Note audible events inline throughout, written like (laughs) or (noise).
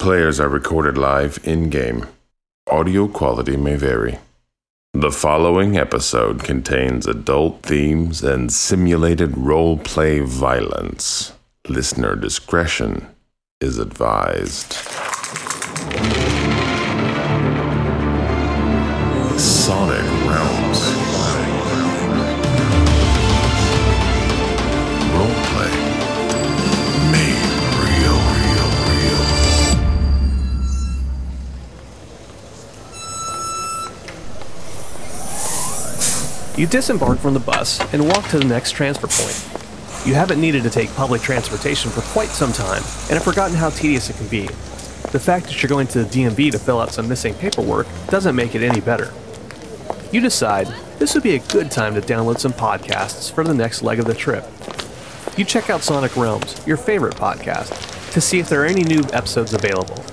Players are recorded live in game. Audio quality may vary. The following episode contains adult themes and simulated role play violence. Listener discretion is advised. Sonic You disembark from the bus and walk to the next transfer point. You haven't needed to take public transportation for quite some time and have forgotten how tedious it can be. The fact that you're going to the DMV to fill out some missing paperwork doesn't make it any better. You decide this would be a good time to download some podcasts for the next leg of the trip. You check out Sonic Realms, your favorite podcast, to see if there are any new episodes available.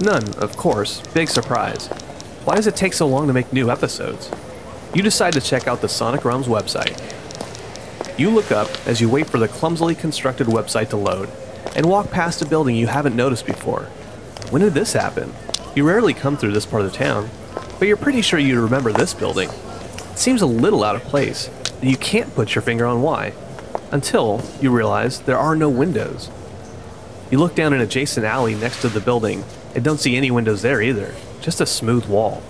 None, of course. Big surprise. Why does it take so long to make new episodes? You decide to check out the Sonic Realms website. You look up as you wait for the clumsily constructed website to load and walk past a building you haven't noticed before. When did this happen? You rarely come through this part of the town, but you're pretty sure you remember this building. It seems a little out of place, and you can't put your finger on why, until you realize there are no windows. You look down an adjacent alley next to the building and don't see any windows there either, just a smooth wall.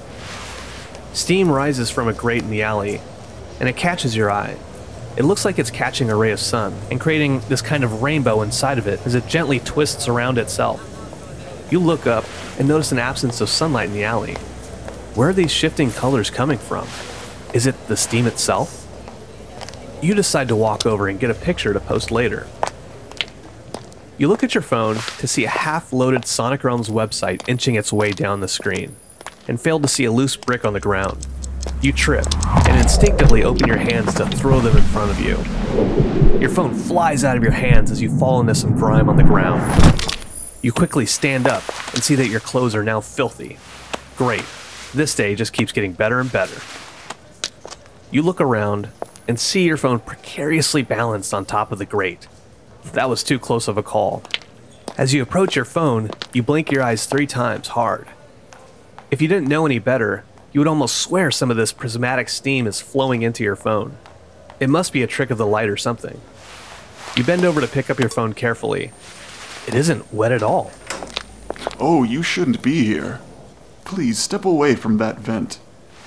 Steam rises from a grate in the alley, and it catches your eye. It looks like it's catching a ray of sun and creating this kind of rainbow inside of it as it gently twists around itself. You look up and notice an absence of sunlight in the alley. Where are these shifting colors coming from? Is it the steam itself? You decide to walk over and get a picture to post later. You look at your phone to see a half loaded Sonic Realms website inching its way down the screen and fail to see a loose brick on the ground. You trip and instinctively open your hands to throw them in front of you. Your phone flies out of your hands as you fall into some grime on the ground. You quickly stand up and see that your clothes are now filthy. Great. This day just keeps getting better and better. You look around and see your phone precariously balanced on top of the grate. That was too close of a call. As you approach your phone, you blink your eyes three times hard. If you didn't know any better, you would almost swear some of this prismatic steam is flowing into your phone. It must be a trick of the light or something. You bend over to pick up your phone carefully. It isn't wet at all. Oh, you shouldn't be here. Please step away from that vent.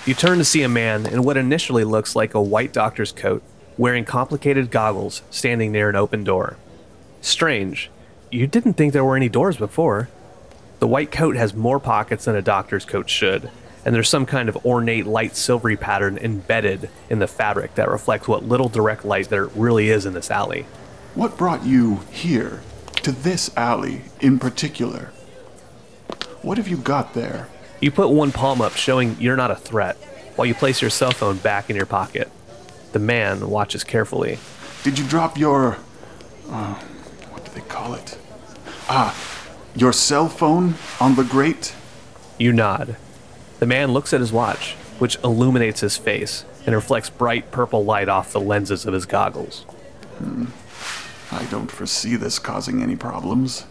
You turn to see a man in what initially looks like a white doctor's coat, wearing complicated goggles, standing near an open door. Strange. You didn't think there were any doors before. The white coat has more pockets than a doctor's coat should, and there's some kind of ornate light silvery pattern embedded in the fabric that reflects what little direct light there really is in this alley. What brought you here? To this alley in particular? What have you got there? You put one palm up, showing you're not a threat, while you place your cell phone back in your pocket. The man watches carefully. Did you drop your. Uh, what do they call it? Ah, your cell phone on the grate? You nod. The man looks at his watch, which illuminates his face and reflects bright purple light off the lenses of his goggles. Hmm. I don't foresee this causing any problems.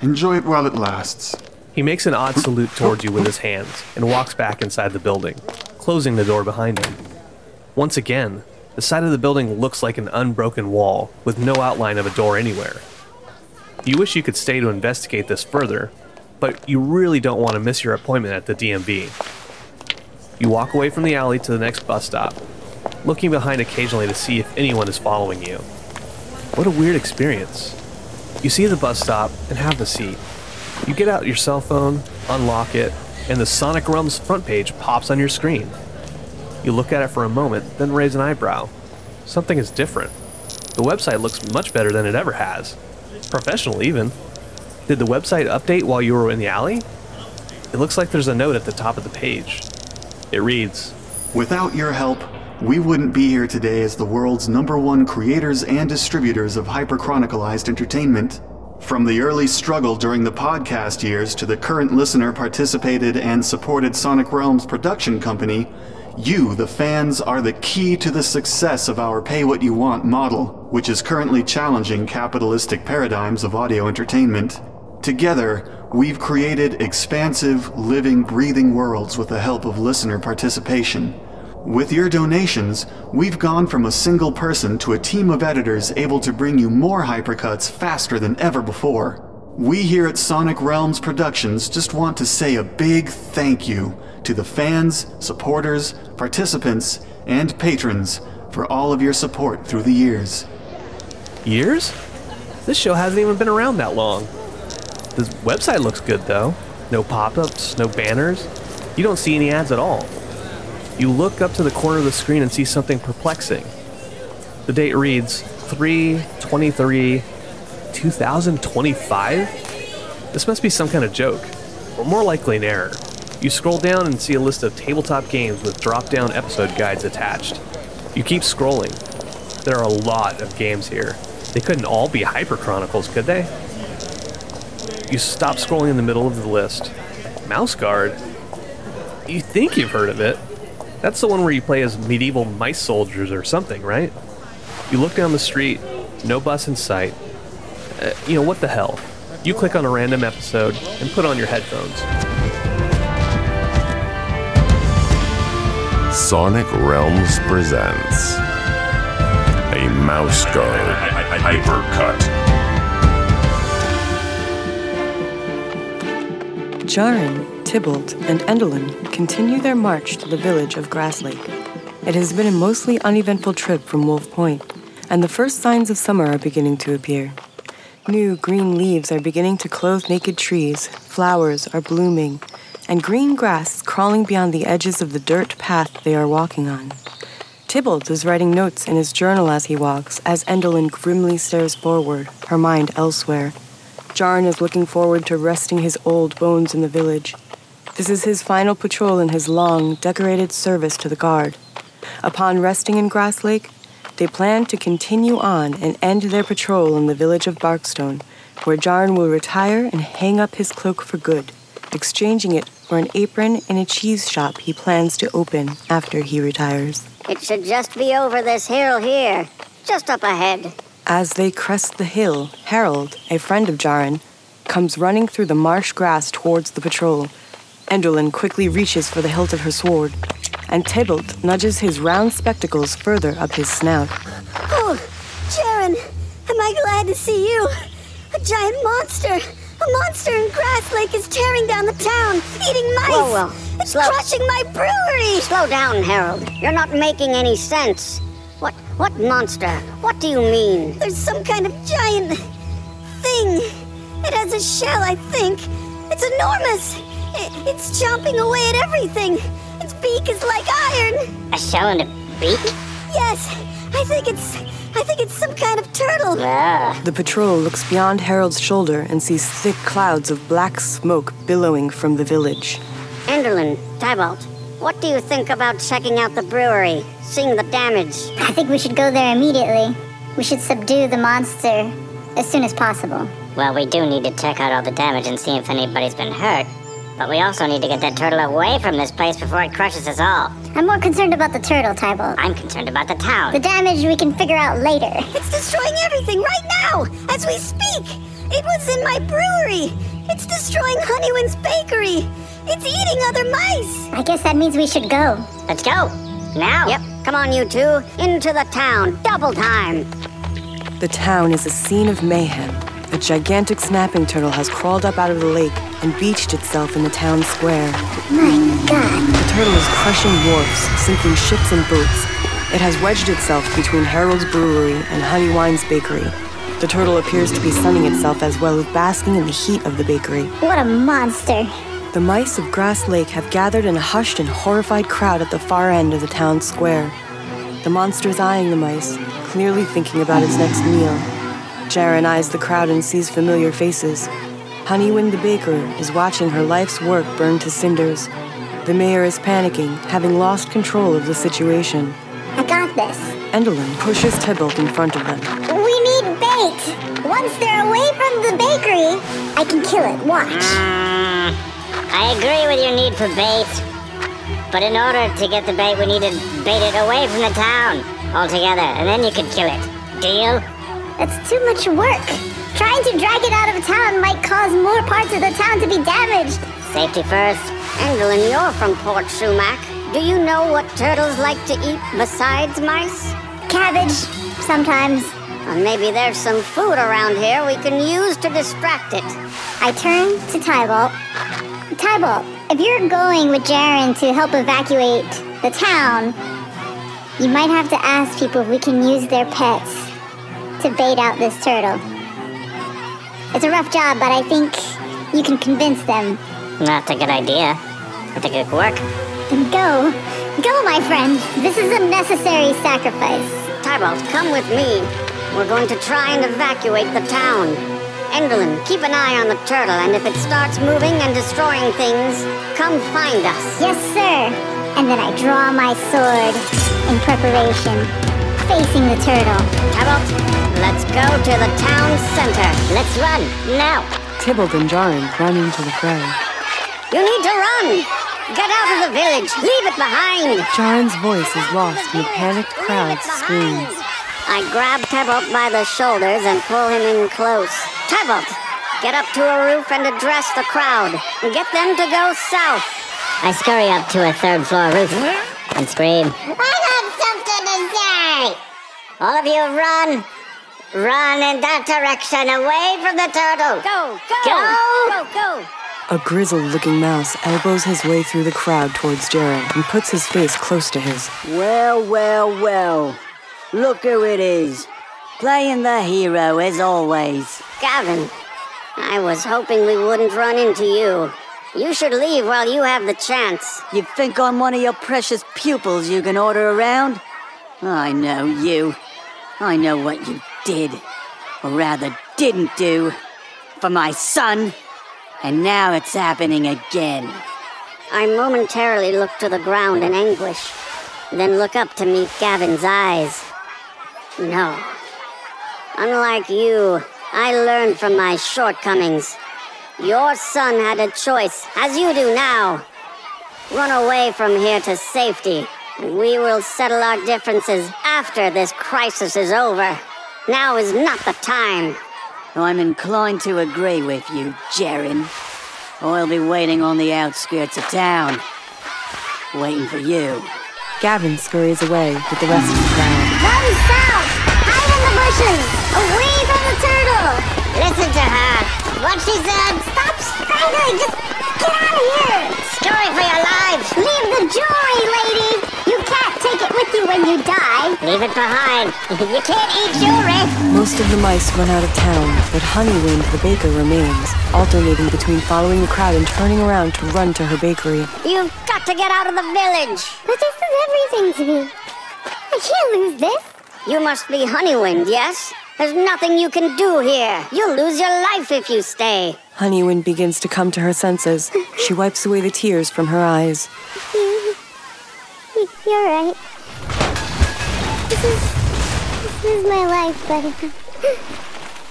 Enjoy it while it lasts. He makes an odd salute towards you with his hands and walks back inside the building, closing the door behind him. Once again, the side of the building looks like an unbroken wall with no outline of a door anywhere. You wish you could stay to investigate this further, but you really don't want to miss your appointment at the DMV. You walk away from the alley to the next bus stop, looking behind occasionally to see if anyone is following you. What a weird experience. You see the bus stop and have the seat. You get out your cell phone, unlock it, and the Sonic Realms front page pops on your screen. You look at it for a moment, then raise an eyebrow. Something is different. The website looks much better than it ever has. Professional, even. Did the website update while you were in the alley? It looks like there's a note at the top of the page. It reads Without your help, we wouldn't be here today as the world's number one creators and distributors of hyperchronicalized entertainment. From the early struggle during the podcast years to the current listener participated and supported Sonic Realms production company, you, the fans, are the key to the success of our pay what you want model, which is currently challenging capitalistic paradigms of audio entertainment. Together, we've created expansive, living, breathing worlds with the help of listener participation. With your donations, we've gone from a single person to a team of editors able to bring you more hypercuts faster than ever before. We here at Sonic Realms Productions just want to say a big thank you to the fans, supporters, participants, and patrons for all of your support through the years. Years? This show hasn't even been around that long. The website looks good though. No pop ups, no banners. You don't see any ads at all. You look up to the corner of the screen and see something perplexing. The date reads 3 23 2025? This must be some kind of joke, or more likely an error. You scroll down and see a list of tabletop games with drop down episode guides attached. You keep scrolling. There are a lot of games here. They couldn't all be Hyper Chronicles, could they? You stop scrolling in the middle of the list. Mouse Guard? You think you've heard of it. That's the one where you play as medieval mice soldiers or something, right? You look down the street, no bus in sight. Uh, you know, what the hell? You click on a random episode and put on your headphones. Sonic Realms presents a Mouse Guard Hypercut. Jaren, Tybalt, and Endelin continue their march to the village of Grass Lake. It has been a mostly uneventful trip from Wolf Point, and the first signs of summer are beginning to appear. New green leaves are beginning to clothe naked trees, flowers are blooming, and green grass is crawling beyond the edges of the dirt path they are walking on. Tybalt is writing notes in his journal as he walks, as Endelin grimly stares forward, her mind elsewhere. Jaren is looking forward to resting his old bones in the village. This is his final patrol in his long, decorated service to the guard. Upon resting in Grass Lake, they plan to continue on and end their patrol in the village of Barkstone, where Jaren will retire and hang up his cloak for good, exchanging it for an apron in a cheese shop he plans to open after he retires. It should just be over this hill here, just up ahead. As they crest the hill, Harold, a friend of Jaren, comes running through the marsh grass towards the patrol. Endelin quickly reaches for the hilt of her sword, and Tybalt nudges his round spectacles further up his snout. Oh, Jaren, am I glad to see you? A giant monster! A monster in Grass Lake is tearing down the town, eating mice! Whoa, whoa. It's Slow- crushing my brewery! Slow down, Harold. You're not making any sense. What what monster? What do you mean? There's some kind of giant thing. It has a shell, I think. It's enormous. I- it's chomping away at everything. Its beak is like iron. A shell and a beak? Yes, I think it's. I think it's some kind of turtle. Ugh. The patrol looks beyond Harold's shoulder and sees thick clouds of black smoke billowing from the village. Endelin, Tybalt, what do you think about checking out the brewery? Seeing the damage? I think we should go there immediately. We should subdue the monster as soon as possible. Well, we do need to check out all the damage and see if anybody's been hurt. But we also need to get that turtle away from this place before it crushes us all. I'm more concerned about the turtle, Tybalt. I'm concerned about the town. The damage we can figure out later. (laughs) It's destroying everything right now, as we speak. It was in my brewery. It's destroying Honeywin's bakery. It's eating other mice. I guess that means we should go. Let's go. Now. Yep. Come on, you two. Into the town. Double time. The town is a scene of mayhem. A gigantic snapping turtle has crawled up out of the lake and beached itself in the town square. My god. The turtle is crushing wharfs, sinking ships and boats. It has wedged itself between Harold's brewery and Honeywine's bakery. The turtle appears to be sunning itself as well as basking in the heat of the bakery. What a monster. The mice of Grass Lake have gathered in a hushed and horrified crowd at the far end of the town square. The monster is eyeing the mice, clearly thinking about its next meal. Jaren eyes the crowd and sees familiar faces. Honeywin the baker is watching her life's work burn to cinders. The mayor is panicking, having lost control of the situation. I got this. Endelin pushes Tybalt in front of them. We need bait. Once they're away from the bakery, I can kill it. Watch. Mm, I agree with your need for bait. But in order to get the bait, we need to bait it away from the town altogether, and then you can kill it. Deal? That's too much work. Trying to drag it out of town might cause more parts of the town to be damaged. Safety first. Endelin, you're from Port Sumac. Do you know what turtles like to eat besides mice? Cabbage, sometimes. Or maybe there's some food around here we can use to distract it. I turn to Tybalt. Tybalt, if you're going with Jaren to help evacuate the town, you might have to ask people if we can use their pets to bait out this turtle. It's a rough job, but I think you can convince them. That's a good idea. I think it could work. Then go. Go, my friend. This is a necessary sacrifice. Tybalt, come with me. We're going to try and evacuate the town. Endelin, keep an eye on the turtle, and if it starts moving and destroying things, come find us. Yes, sir. And then I draw my sword in preparation, facing the turtle. Tybalt, let's go to the town center. Let's run, now. Tybalt and Jaren run into the fray. You need to run! Get out of the village! Leave it behind! Jaren's voice is lost in the panicked crowd's screams. I grab Tybalt by the shoulders and pull him in close. Tybalt, get up to a roof and address the crowd. Get them to go south. I scurry up to a third floor roof and scream. I have something to say! All of you run! Run in that direction, away from the turtle! Go, go! Go, go! go. A grizzled looking mouse elbows his way through the crowd towards Jaren and puts his face close to his. Well, well, well. Look who it is. Playing the hero as always. Gavin, I was hoping we wouldn't run into you. You should leave while you have the chance. You think I'm one of your precious pupils you can order around? I know you. I know what you did. Or rather, didn't do. For my son. And now it's happening again. I momentarily look to the ground in anguish, then look up to meet Gavin's eyes. No. Unlike you, I learned from my shortcomings. Your son had a choice, as you do now. Run away from here to safety, and we will settle our differences after this crisis is over. Now is not the time. I'm inclined to agree with you, Jaren. I'll be waiting on the outskirts of town. Waiting for you. Gavin scurries away with the rest of the crowd. Run south! Hide in the bushes! Away from the turtle! Listen to her. What she said. Stop strangling! Just get out of here! Scurry for your lives. Leave the jewelry, lady! You can't take it with you when you die! Leave it behind. (laughs) you can't eat jewelry. Most of the mice run out of town, but Honeywind the baker remains, alternating between following the crowd and turning around to run to her bakery. You've got to get out of the village. But this is everything to me. I can't lose this. You must be Honeywind, yes? There's nothing you can do here. You'll lose your life if you stay. Honeywind begins to come to her senses. She wipes away the tears from her eyes. You're right. This is, this is my life, buddy.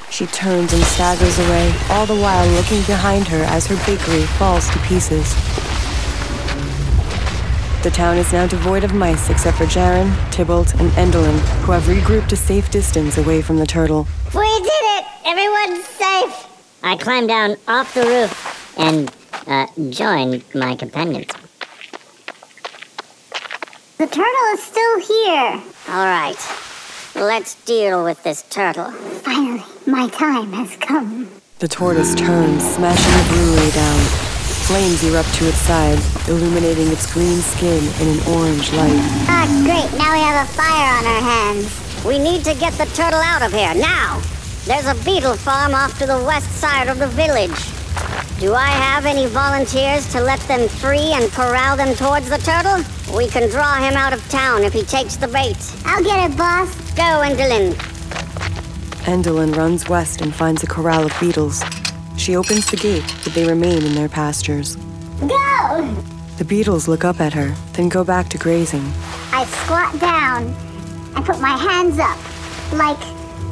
She turns and staggers away, all the while looking behind her as her bakery falls to pieces. The town is now devoid of mice except for Jaren, Tybalt, and Endelin, who have regrouped a safe distance away from the turtle. We did it! Everyone's safe! I climbed down off the roof and uh, joined my companions. The turtle is still here. All right, let's deal with this turtle. Finally, my time has come. The tortoise turns, smashing the brewery down. Flames erupt to its sides, illuminating its green skin in an orange light. Ah, great. Now we have a fire on our hands. We need to get the turtle out of here now. There's a beetle farm off to the west side of the village. Do I have any volunteers to let them free and corral them towards the turtle? We can draw him out of town if he takes the bait. I'll get it, boss. Go, Endelin. Endelin runs west and finds a corral of beetles. She opens the gate, but they remain in their pastures. Go! The beetles look up at her, then go back to grazing. I squat down and put my hands up, like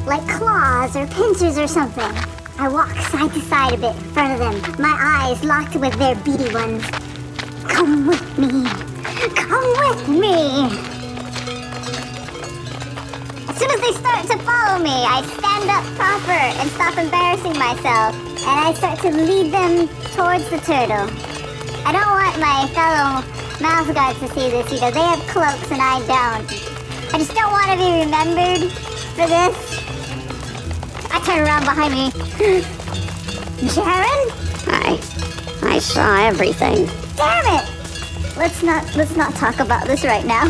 like claws or pincers or something. I walk side to side a bit in front of them, my eyes locked with their beady ones. Come with me. Come with me. Soon as they start to follow me, I stand up proper and stop embarrassing myself, and I start to lead them towards the turtle. I don't want my fellow mouse guards to see this, know, they have cloaks and I don't. I just don't want to be remembered for this. I turn around behind me. (gasps) Jaren? I. I saw everything. Damn it! Let's not let's not talk about this right now.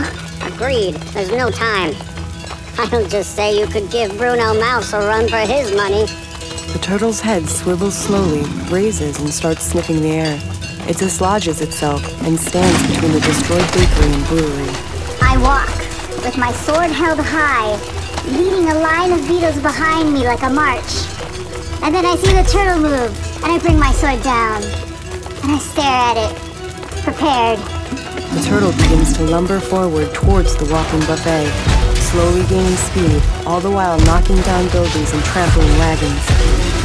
Agreed. There's no time. I'll (laughs) just say you could give Bruno Mouse a run for his money. The turtle's head swivels slowly, raises, and starts sniffing the air. It dislodges itself and stands between the destroyed bakery and brewery. I walk, with my sword held high, leading a line of beetles behind me like a march. And then I see the turtle move, and I bring my sword down. And I stare at it, prepared. The turtle begins to lumber forward towards the walking buffet, slowly gaining speed, all the while knocking down buildings and trampling wagons.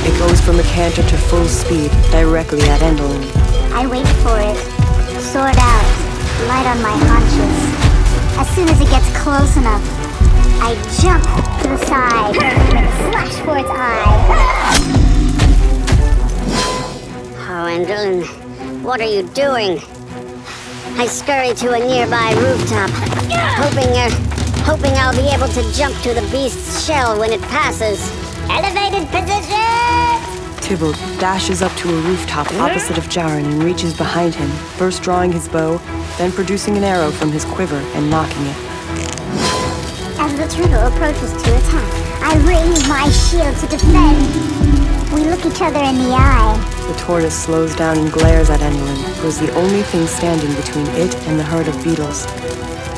It goes from a canter to full speed, directly at Endelin. I wait for it, sword out, light on my haunches. As soon as it gets close enough, I jump to the side and slash for its eye. Oh, Endelin, what are you doing? I scurry to a nearby rooftop, hoping uh, hoping I'll be able to jump to the beast's shell when it passes. Elevated position! Tybalt dashes up to a rooftop opposite of Jaren and reaches behind him, first drawing his bow, then producing an arrow from his quiver and knocking it. As the turtle approaches to attack, I raise my shield to defend. We look each other in the eye. The tortoise slows down and glares at Endelin, who is the only thing standing between it and the herd of beetles.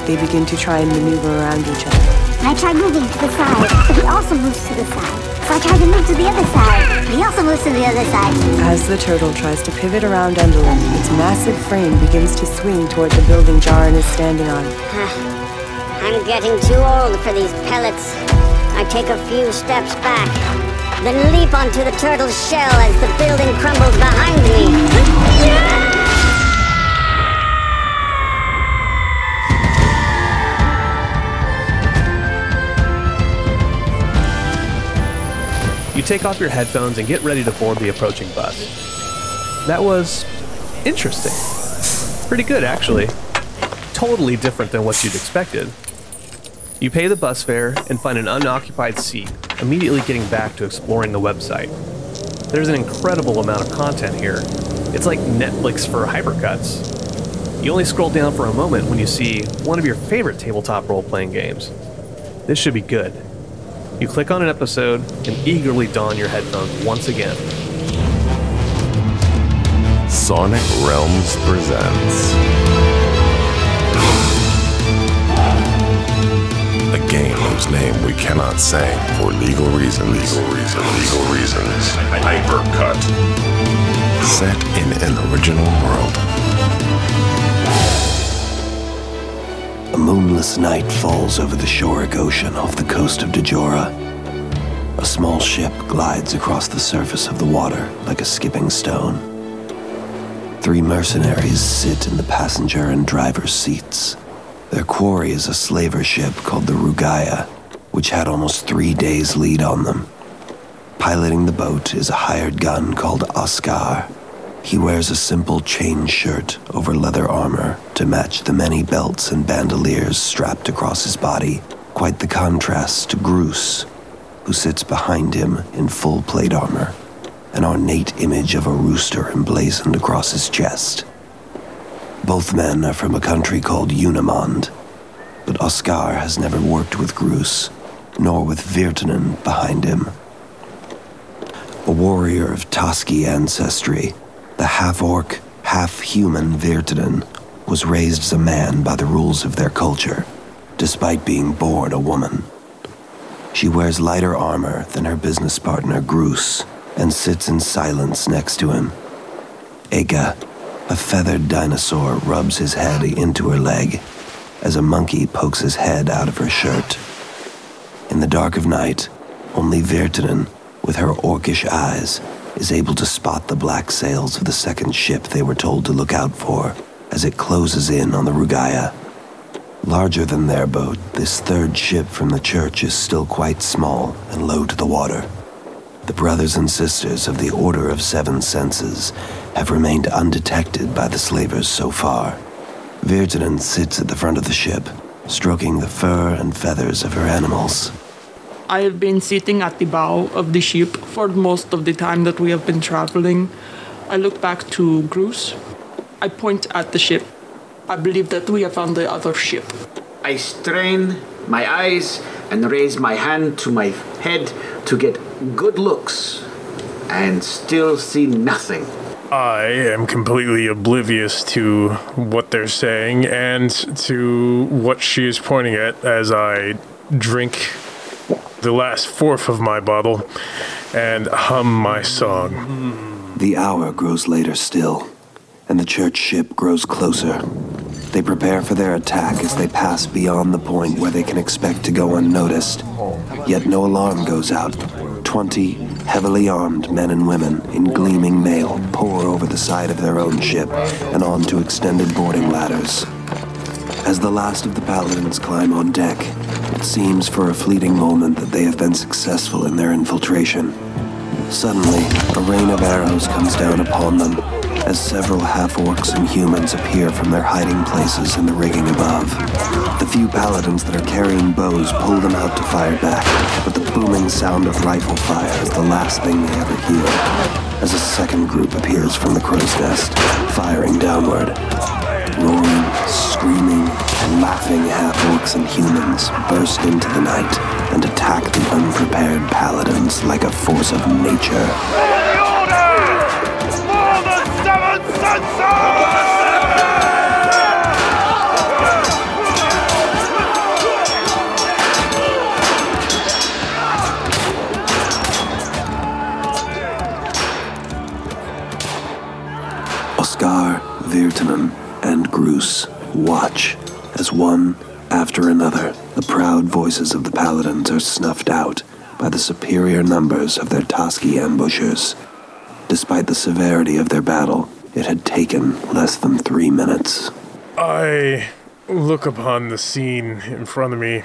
They begin to try and maneuver around each other. I try moving to the side, but he also moves to the side. So I try to move to the other side. He also moves to the other side. As the turtle tries to pivot around Endelin, its massive frame begins to swing toward the building Jaren is standing on. I'm getting too old for these pellets. I take a few steps back, then leap onto the turtle's shell as the building crumbles behind me. You take off your headphones and get ready to board the approaching bus. That was interesting. Pretty good, actually. Totally different than what you'd expected. You pay the bus fare and find an unoccupied seat, immediately getting back to exploring the website. There's an incredible amount of content here. It's like Netflix for hypercuts. You only scroll down for a moment when you see one of your favorite tabletop role playing games. This should be good. You click on an episode and eagerly don your headphones once again. Sonic Realms presents a game whose name we cannot say for legal reasons. Legal reasons. Legal reasons. Hypercut. Set in an original world. A moonless night falls over the Shoric Ocean off the coast of Dejora. A small ship glides across the surface of the water like a skipping stone. Three mercenaries sit in the passenger and driver's seats. Their quarry is a slaver ship called the Rugaya, which had almost three days' lead on them. Piloting the boat is a hired gun called Oscar. He wears a simple chain shirt over leather armor to match the many belts and bandoliers strapped across his body, quite the contrast to Groose, who sits behind him in full plate armor, an ornate image of a rooster emblazoned across his chest. Both men are from a country called Unimond, but Oscar has never worked with Groose, nor with Virtanen behind him. A warrior of Toski ancestry, the half orc, half human Virtanen was raised as a man by the rules of their culture, despite being born a woman. She wears lighter armor than her business partner Groose and sits in silence next to him. Ega, a feathered dinosaur, rubs his head into her leg as a monkey pokes his head out of her shirt. In the dark of night, only Virtanen, with her orcish eyes, is able to spot the black sails of the second ship they were told to look out for as it closes in on the Rugaya. Larger than their boat, this third ship from the church is still quite small and low to the water. The brothers and sisters of the Order of Seven Senses have remained undetected by the slavers so far. Virtanen sits at the front of the ship, stroking the fur and feathers of her animals. I have been sitting at the bow of the ship for most of the time that we have been traveling. I look back to Bruce. I point at the ship. I believe that we have found the other ship. I strain my eyes and raise my hand to my head to get good looks and still see nothing. I am completely oblivious to what they're saying and to what she is pointing at as I drink the last fourth of my bottle and hum my song. The hour grows later still, and the church ship grows closer. They prepare for their attack as they pass beyond the point where they can expect to go unnoticed. Yet no alarm goes out. Twenty heavily armed men and women in gleaming mail pour over the side of their own ship and onto extended boarding ladders. As the last of the paladins climb on deck, it seems for a fleeting moment that they have been successful in their infiltration. Suddenly, a rain of arrows comes down upon them as several half orcs and humans appear from their hiding places in the rigging above. The few paladins that are carrying bows pull them out to fire back, but the booming sound of rifle fire is the last thing they ever hear as a second group appears from the crow's nest, firing downward. Roaring, screaming, and laughing half orcs and humans burst into the night and attack the unprepared paladins like a force of nature. Oscar, Virtanen, and watch as one after another the proud voices of the paladins are snuffed out by the superior numbers of their Toski ambushers. Despite the severity of their battle, it had taken less than three minutes. I look upon the scene in front of me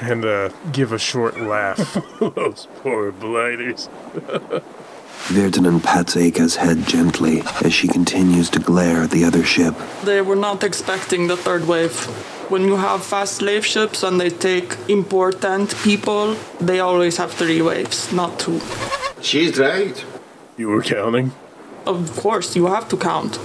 and uh, give a short laugh. (laughs) Those poor blighters. (laughs) Virtanen pats Aka's head gently as she continues to glare at the other ship. They were not expecting the third wave. When you have fast slave ships and they take important people, they always have three waves, not two. She's right. You were counting? Of course, you have to count.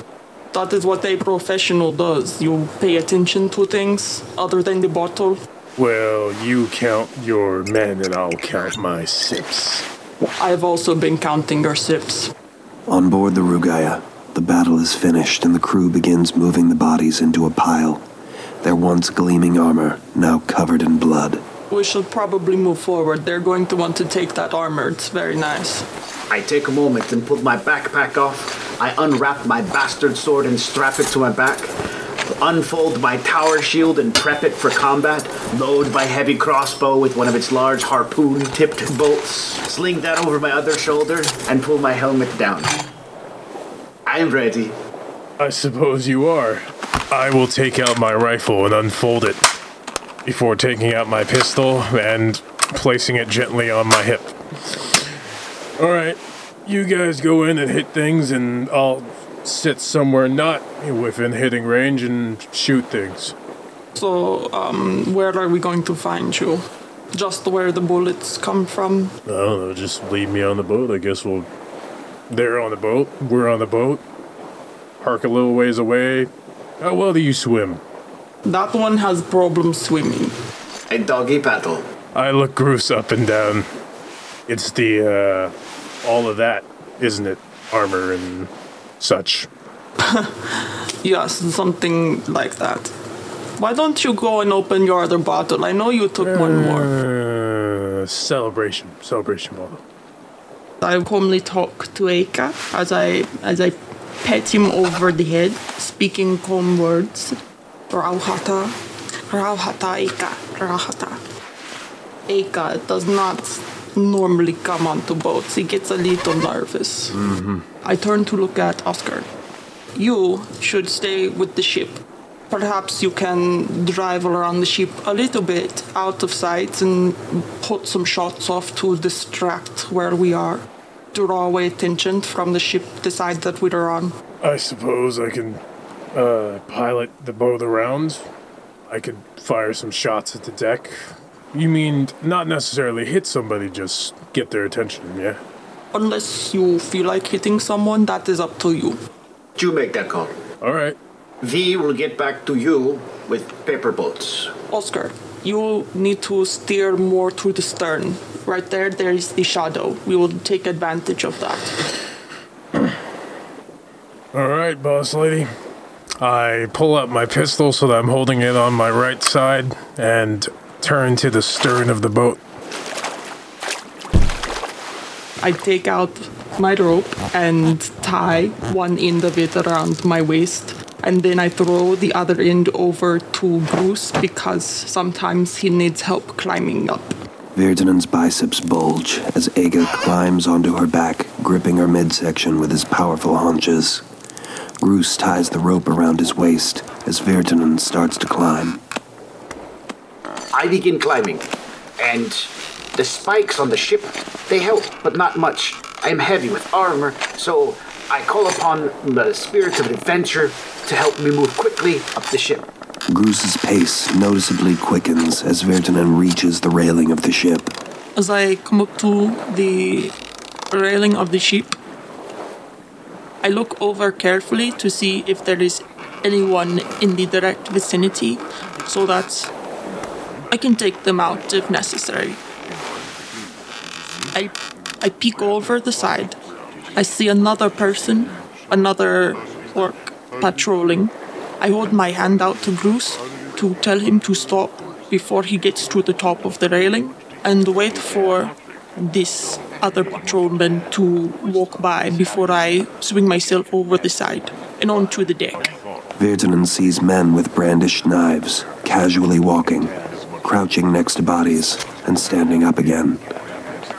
That is what a professional does. You pay attention to things other than the bottle. Well, you count your men and I'll count my sips. I have also been counting your sips. On board the Rugaya, the battle is finished and the crew begins moving the bodies into a pile. Their once gleaming armor now covered in blood. We should probably move forward. They're going to want to take that armor. It's very nice. I take a moment and pull my backpack off. I unwrap my bastard sword and strap it to my back. Unfold my tower shield and prep it for combat. Load my heavy crossbow with one of its large harpoon tipped bolts. Sling that over my other shoulder and pull my helmet down. I am ready. I suppose you are. I will take out my rifle and unfold it before taking out my pistol and placing it gently on my hip. All right, you guys go in and hit things, and I'll sit somewhere not within hitting range and shoot things. So, um, where are we going to find you? Just where the bullets come from? I don't know, just leave me on the boat. I guess we'll. They're on the boat, we're on the boat. Park a little ways away. How well do you swim? That one has problems swimming. A doggy paddle. I look Groose up and down. It's the, uh, all of that, isn't it? Armor and such. (laughs) Yes, something like that. Why don't you go and open your other bottle? I know you took one more. Uh, celebration. Celebration bottle. I calmly talk to Eka as I as I pat him over the head, speaking calm words. Rauhata, Rauhata Eka, Rauhata. Eka does not normally come onto boats. He gets a little nervous. Mm-hmm. I turn to look at Oscar. You should stay with the ship. Perhaps you can drive around the ship a little bit out of sight and put some shots off to distract where we are. Draw away attention from the ship, the side that we're on. I suppose I can uh, pilot the boat around. I could fire some shots at the deck. You mean not necessarily hit somebody, just get their attention, yeah? Unless you feel like hitting someone, that is up to you. You make that call. All right. V will get back to you with paper boats. Oscar, you need to steer more to the stern. Right there, there is the shadow. We will take advantage of that. (clears throat) All right, boss lady. I pull up my pistol so that I'm holding it on my right side and turn to the stern of the boat. I take out my rope and tie one end of it around my waist. And then I throw the other end over to Bruce because sometimes he needs help climbing up. Virtanen's biceps bulge as Aga climbs onto her back, gripping her midsection with his powerful haunches. Bruce ties the rope around his waist as Virtanen starts to climb. I begin climbing, and the spikes on the ship, they help, but not much. I am heavy with armor, so I call upon the spirit of adventure to help me move quickly up the ship. Bruce's pace noticeably quickens as Virtanen reaches the railing of the ship. As I come up to the railing of the ship, I look over carefully to see if there is anyone in the direct vicinity so that I can take them out if necessary. I, I peek over the side. I see another person, another orc, patrolling. I hold my hand out to Bruce to tell him to stop before he gets to the top of the railing and wait for this other patrolman to walk by before I swing myself over the side and onto the deck. Virtanen sees men with brandished knives, casually walking, crouching next to bodies, and standing up again.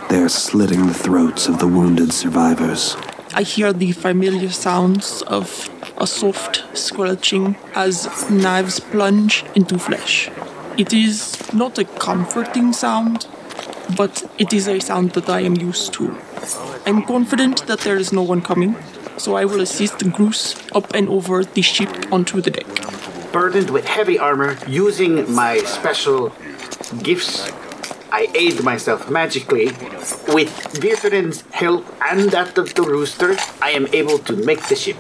They are slitting the throats of the wounded survivors. I hear the familiar sounds of a soft squelching as knives plunge into flesh. It is not a comforting sound, but it is a sound that I am used to. I'm confident that there is no one coming, so I will assist Bruce up and over the ship onto the deck. Burdened with heavy armor, using my special gifts, I aid myself magically. With Virtanen's help and that of the rooster, I am able to make the ship.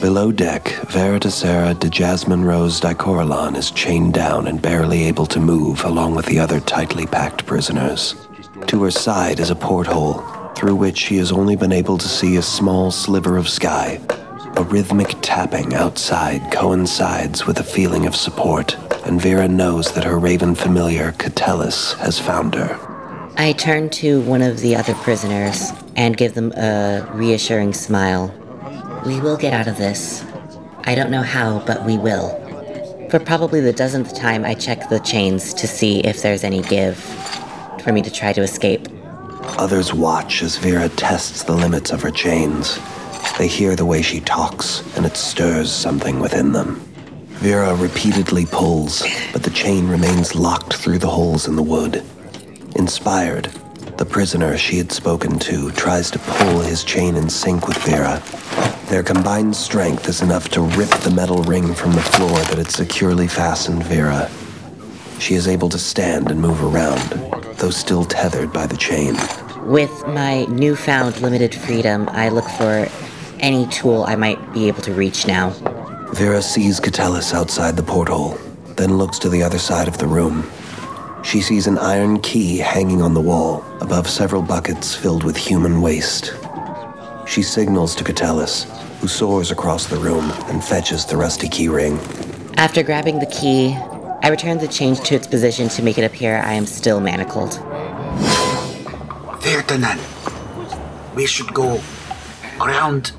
Below deck, Veritasera de Jasmine Rose Dicoralon is chained down and barely able to move along with the other tightly packed prisoners. To her side is a porthole, through which she has only been able to see a small sliver of sky. A rhythmic tapping outside coincides with a feeling of support, and Vera knows that her raven familiar, Catullus, has found her. I turn to one of the other prisoners and give them a reassuring smile. We will get out of this. I don't know how, but we will. For probably the dozenth time, I check the chains to see if there's any give for me to try to escape. Others watch as Vera tests the limits of her chains. They hear the way she talks, and it stirs something within them. Vera repeatedly pulls, but the chain remains locked through the holes in the wood. Inspired, the prisoner she had spoken to tries to pull his chain in sync with Vera. Their combined strength is enough to rip the metal ring from the floor that had securely fastened Vera. She is able to stand and move around, though still tethered by the chain. With my newfound limited freedom, I look for any tool I might be able to reach now. Vera sees Catullus outside the porthole, then looks to the other side of the room. She sees an iron key hanging on the wall above several buckets filled with human waste. She signals to Catullus, who soars across the room and fetches the rusty key ring. After grabbing the key, I return the chain to its position to make it appear I am still manacled. Virtanen, we should go around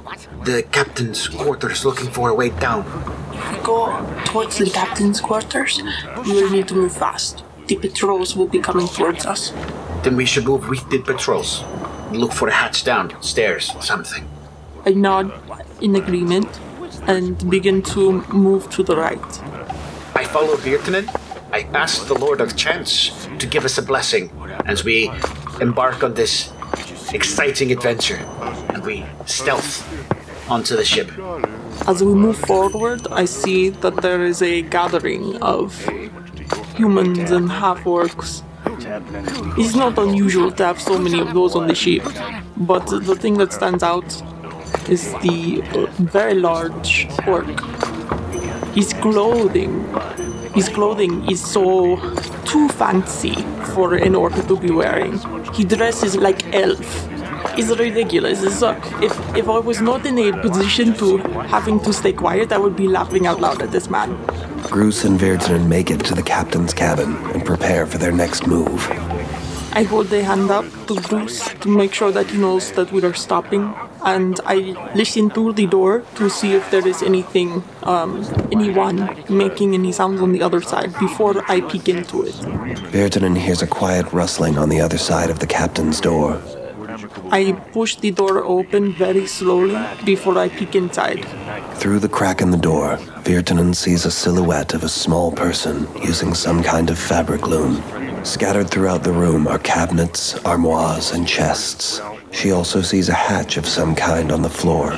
the captain's quarters looking for a way down. If we go towards the captain's quarters, we will need to move fast. The patrols will be coming towards us. Then we should move with the patrols. Look for a hatch down, stairs, or something. I nod in agreement. and begin to move to the right. I follow Virtanen. I ask the Lord of Chance to give us a blessing as we embark on this exciting adventure and we stealth onto the ship. As we move forward, I see that there is a gathering of humans and half orcs. It's not unusual to have so many of those on the ship, but the thing that stands out is the uh, very large orc. His clothing, his clothing is so too fancy for an orc to be wearing. He dresses like elf. It's ridiculous. Uh, if if I was not in a position to having to stay quiet, I would be laughing out loud at this man. Groose and Virtanen make it to the captain's cabin and prepare for their next move. I hold the hand up to Groose to make sure that he knows that we are stopping, and I listen through the door to see if there is anything, um, anyone making any sounds on the other side before I peek into it. Virtanen hears a quiet rustling on the other side of the captain's door. I push the door open very slowly before I peek inside. Through the crack in the door, Virtanen sees a silhouette of a small person using some kind of fabric loom. Scattered throughout the room are cabinets, armoires, and chests. She also sees a hatch of some kind on the floor,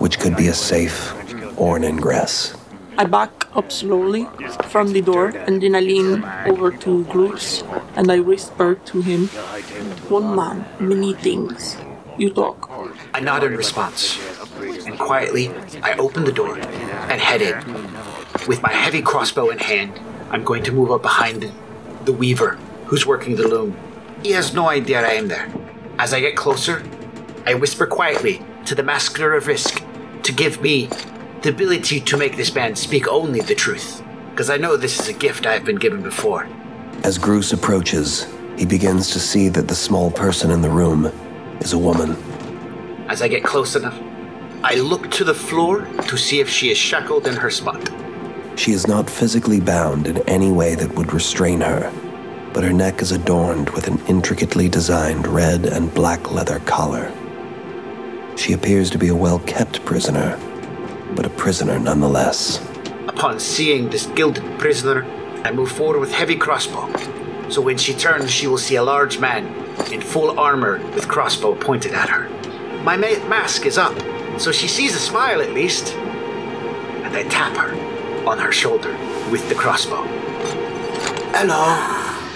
which could be a safe or an ingress. I back up slowly from the door and then I lean over to Groose and I whisper to him, One man, many things. You talk. I nod in response, and quietly I open the door and head in. With my heavy crossbow in hand, I'm going to move up behind the weaver who's working the loom. He has no idea I am there. As I get closer, I whisper quietly to the Masker of Risk to give me the ability to make this man speak only the truth. Because I know this is a gift I have been given before. As Groose approaches, he begins to see that the small person in the room is a woman. As I get close enough, I look to the floor to see if she is shackled in her spot. She is not physically bound in any way that would restrain her, but her neck is adorned with an intricately designed red and black leather collar. She appears to be a well kept prisoner, but a prisoner nonetheless. Upon seeing this gilded prisoner, I move forward with heavy crossbow. So when she turns, she will see a large man in full armor with crossbow pointed at her. My ma- mask is up, so she sees a smile at least. And I tap her on her shoulder with the crossbow. Hello.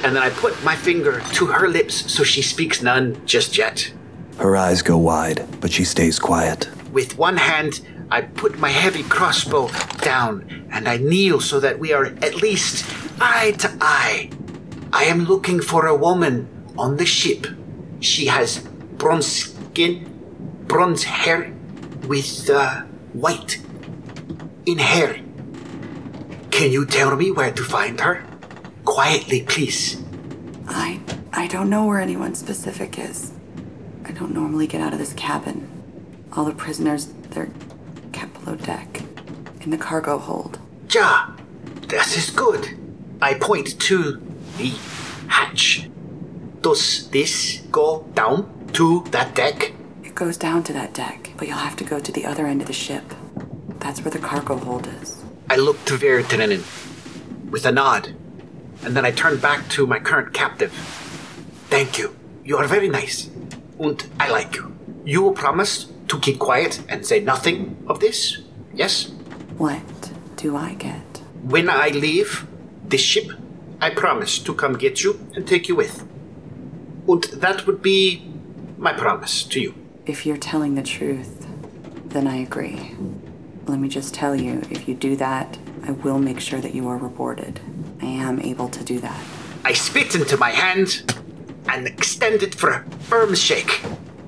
And then I put my finger to her lips so she speaks none just yet. Her eyes go wide, but she stays quiet. With one hand, I put my heavy crossbow down and I kneel so that we are at least eye to eye. I am looking for a woman on the ship. She has bronze skin, bronze hair, with uh, white in hair. Can you tell me where to find her? Quietly, please. I I don't know where anyone specific is. I don't normally get out of this cabin. All the prisoners, they're below deck, in the cargo hold. Ja, this is good. I point to the hatch. Does this go down to that deck? It goes down to that deck, but you'll have to go to the other end of the ship. That's where the cargo hold is. I look to Virtanen with a nod, and then I turn back to my current captive. Thank you. You are very nice. And I like you. You will promise to keep quiet and say nothing of this? Yes? What do I get? When I leave this ship, I promise to come get you and take you with. And that would be my promise to you. If you're telling the truth, then I agree. Let me just tell you if you do that, I will make sure that you are rewarded. I am able to do that. I spit into my hand and extend it for a firm shake.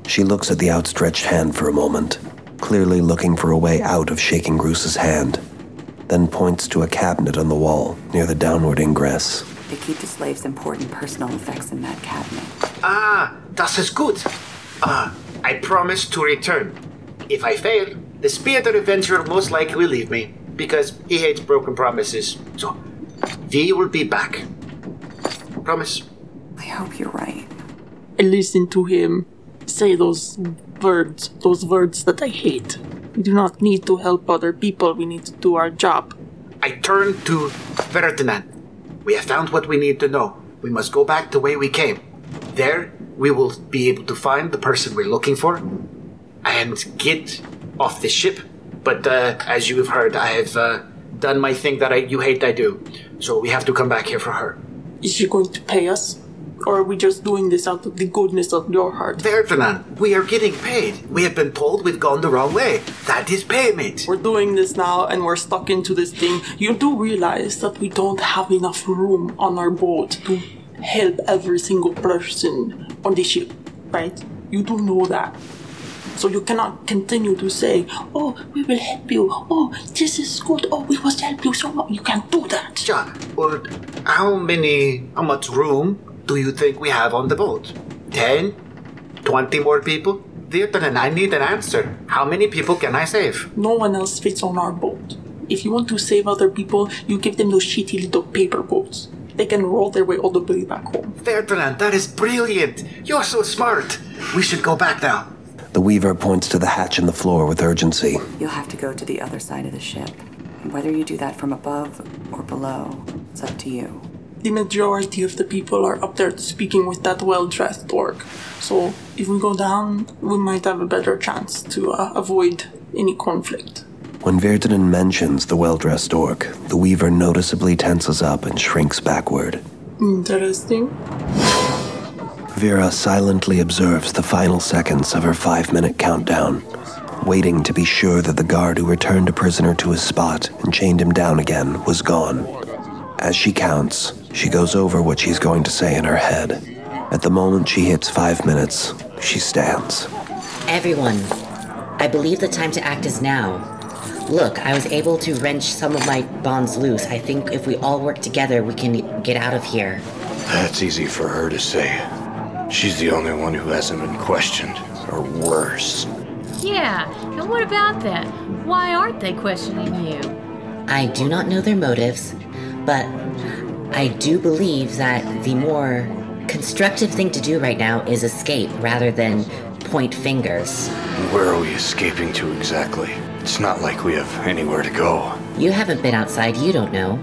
She looks at the outstretched hand for a moment, clearly looking for a way out of shaking Groose's hand, then points to a cabinet on the wall near the downward ingress. They keep the slaves' important personal effects in that cabinet. Ah, that is good. Ah, I promise to return. If I fail, the spirit of adventure most likely will leave me because he hates broken promises. So, we will be back. Promise. I hope you're right. I listen to him say those words, those words that I hate. We do not need to help other people, we need to do our job. I turn to Virtanen. We have found what we need to know. We must go back the way we came. There, we will be able to find the person we're looking for and get off the ship. But uh, as you have heard, I have uh, done my thing that I, you hate I do. So we have to come back here for her. Is she going to pay us? Or are we just doing this out of the goodness of your heart? Virtanen, we are getting paid. We have been told we've gone the wrong way. That is payment. We're doing this now and we're stuck into this thing. You do realize that we don't have enough room on our boat to help every single person on the ship, right? You do know that. So you cannot continue to say, oh, we will help you. Oh, this is good. Oh, we must help you so much. You can't do that. John, well, how many, how much room do you think we have on the boat? 10? 20 more people? Virtanen, I need an answer. How many people can I save? No one else fits on our boat. If you want to save other people, you give them those shitty little paper boats. They can roll their way all the way back home. Virtanen, that is brilliant. You're so smart. We should go back now. The Weaver points to the hatch in the floor with urgency. You'll have to go to the other side of the ship. And whether you do that from above or below, it's up to you. The majority of the people are up there speaking with that well dressed orc. So if we go down, we might have a better chance to uh, avoid any conflict. When Virtanen mentions the well dressed orc, the Weaver noticeably tenses up and shrinks backward. Interesting. Vera silently observes the final seconds of her five minute countdown, waiting to be sure that the guard who returned a prisoner to his spot and chained him down again was gone. As she counts, she goes over what she's going to say in her head. At the moment she hits five minutes, she stands. Everyone, I believe the time to act is now. Look, I was able to wrench some of my bonds loose. I think if we all work together, we can get out of here. That's easy for her to say. She's the only one who hasn't been questioned, or worse. Yeah, and what about that? Why aren't they questioning you? I do not know their motives, but I do believe that the more constructive thing to do right now is escape rather than point fingers. Where are we escaping to exactly? It's not like we have anywhere to go. You haven't been outside, you don't know.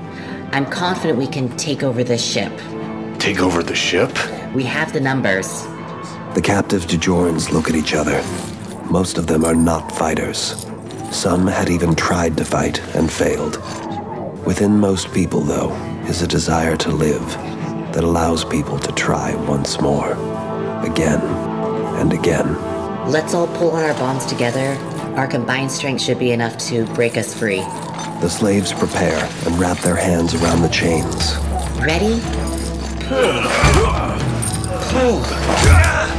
I'm confident we can take over this ship. Take over the ship? We have the numbers. The captive Dejorans look at each other. Most of them are not fighters. Some had even tried to fight and failed. Within most people, though, is a desire to live that allows people to try once more. Again and again. Let's all pull on our bonds together. Our combined strength should be enough to break us free. The slaves prepare and wrap their hands around the chains. Ready?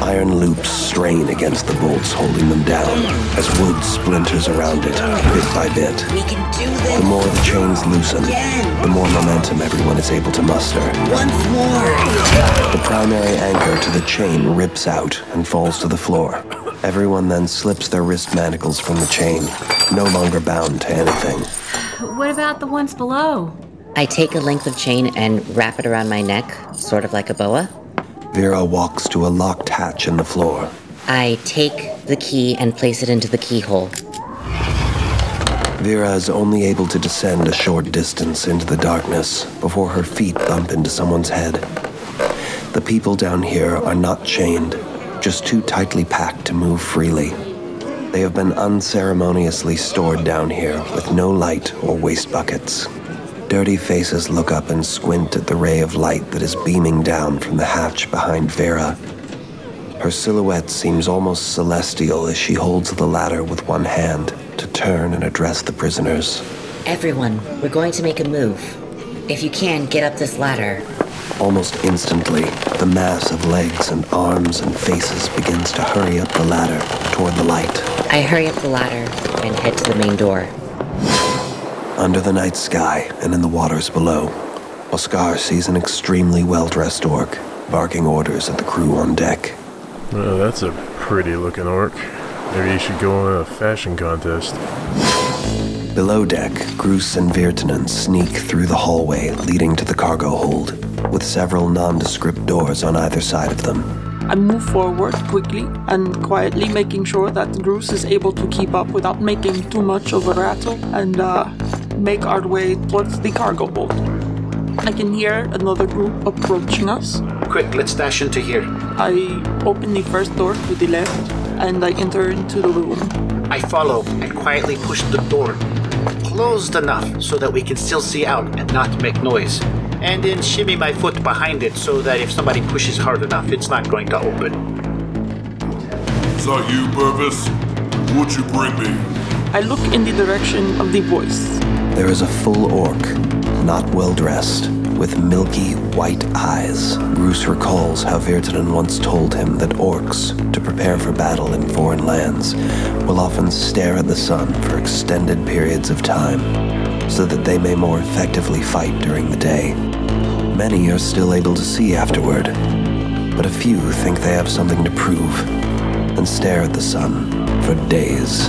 Iron loops strain against the bolts holding them down as wood splinters around it, bit by bit. We can do this. The more the chains loosen, the more momentum everyone is able to muster. Once more. The primary anchor to the chain rips out and falls to the floor. Everyone then slips their wrist manacles from the chain, no longer bound to anything. What about the ones below? I take a length of chain and wrap it around my neck, sort of like a boa. Vera walks to a locked hatch in the floor. I take the key and place it into the keyhole. Vera is only able to descend a short distance into the darkness before her feet bump into someone's head. The people down here are not chained, just too tightly packed to move freely. They have been unceremoniously stored down here with no light or waste buckets. Dirty faces look up and squint at the ray of light that is beaming down from the hatch behind Vera. Her silhouette seems almost celestial as she holds the ladder with one hand to turn and address the prisoners. Everyone, we're going to make a move. If you can, get up this ladder. Almost instantly, the mass of legs and arms and faces begins to hurry up the ladder toward the light. I hurry up the ladder and head to the main door. Under the night sky and in the waters below, Oscar sees an extremely well dressed orc barking orders at the crew on deck. Oh, that's a pretty looking orc. Maybe you should go on a fashion contest. Below deck, Groose and Virtanen sneak through the hallway leading to the cargo hold, with several nondescript doors on either side of them. I move forward quickly and quietly, making sure that Groose is able to keep up without making too much of a rattle, and uh, make our way towards the cargo hold. I can hear another group approaching us. Quick, let's dash into here. I open the first door to the left and I enter into the room. I follow and quietly push the door closed enough so that we can still see out and not make noise. And then shimmy my foot behind it so that if somebody pushes hard enough, it's not going to open. Is that you, Purvis? What'd you bring me? I look in the direction of the voice. There is a full orc, not well dressed, with milky white eyes. Groose recalls how Virtanen once told him that orcs, to prepare for battle in foreign lands, will often stare at the sun for extended periods of time, so that they may more effectively fight during the day. Many are still able to see afterward, but a few think they have something to prove and stare at the sun for days.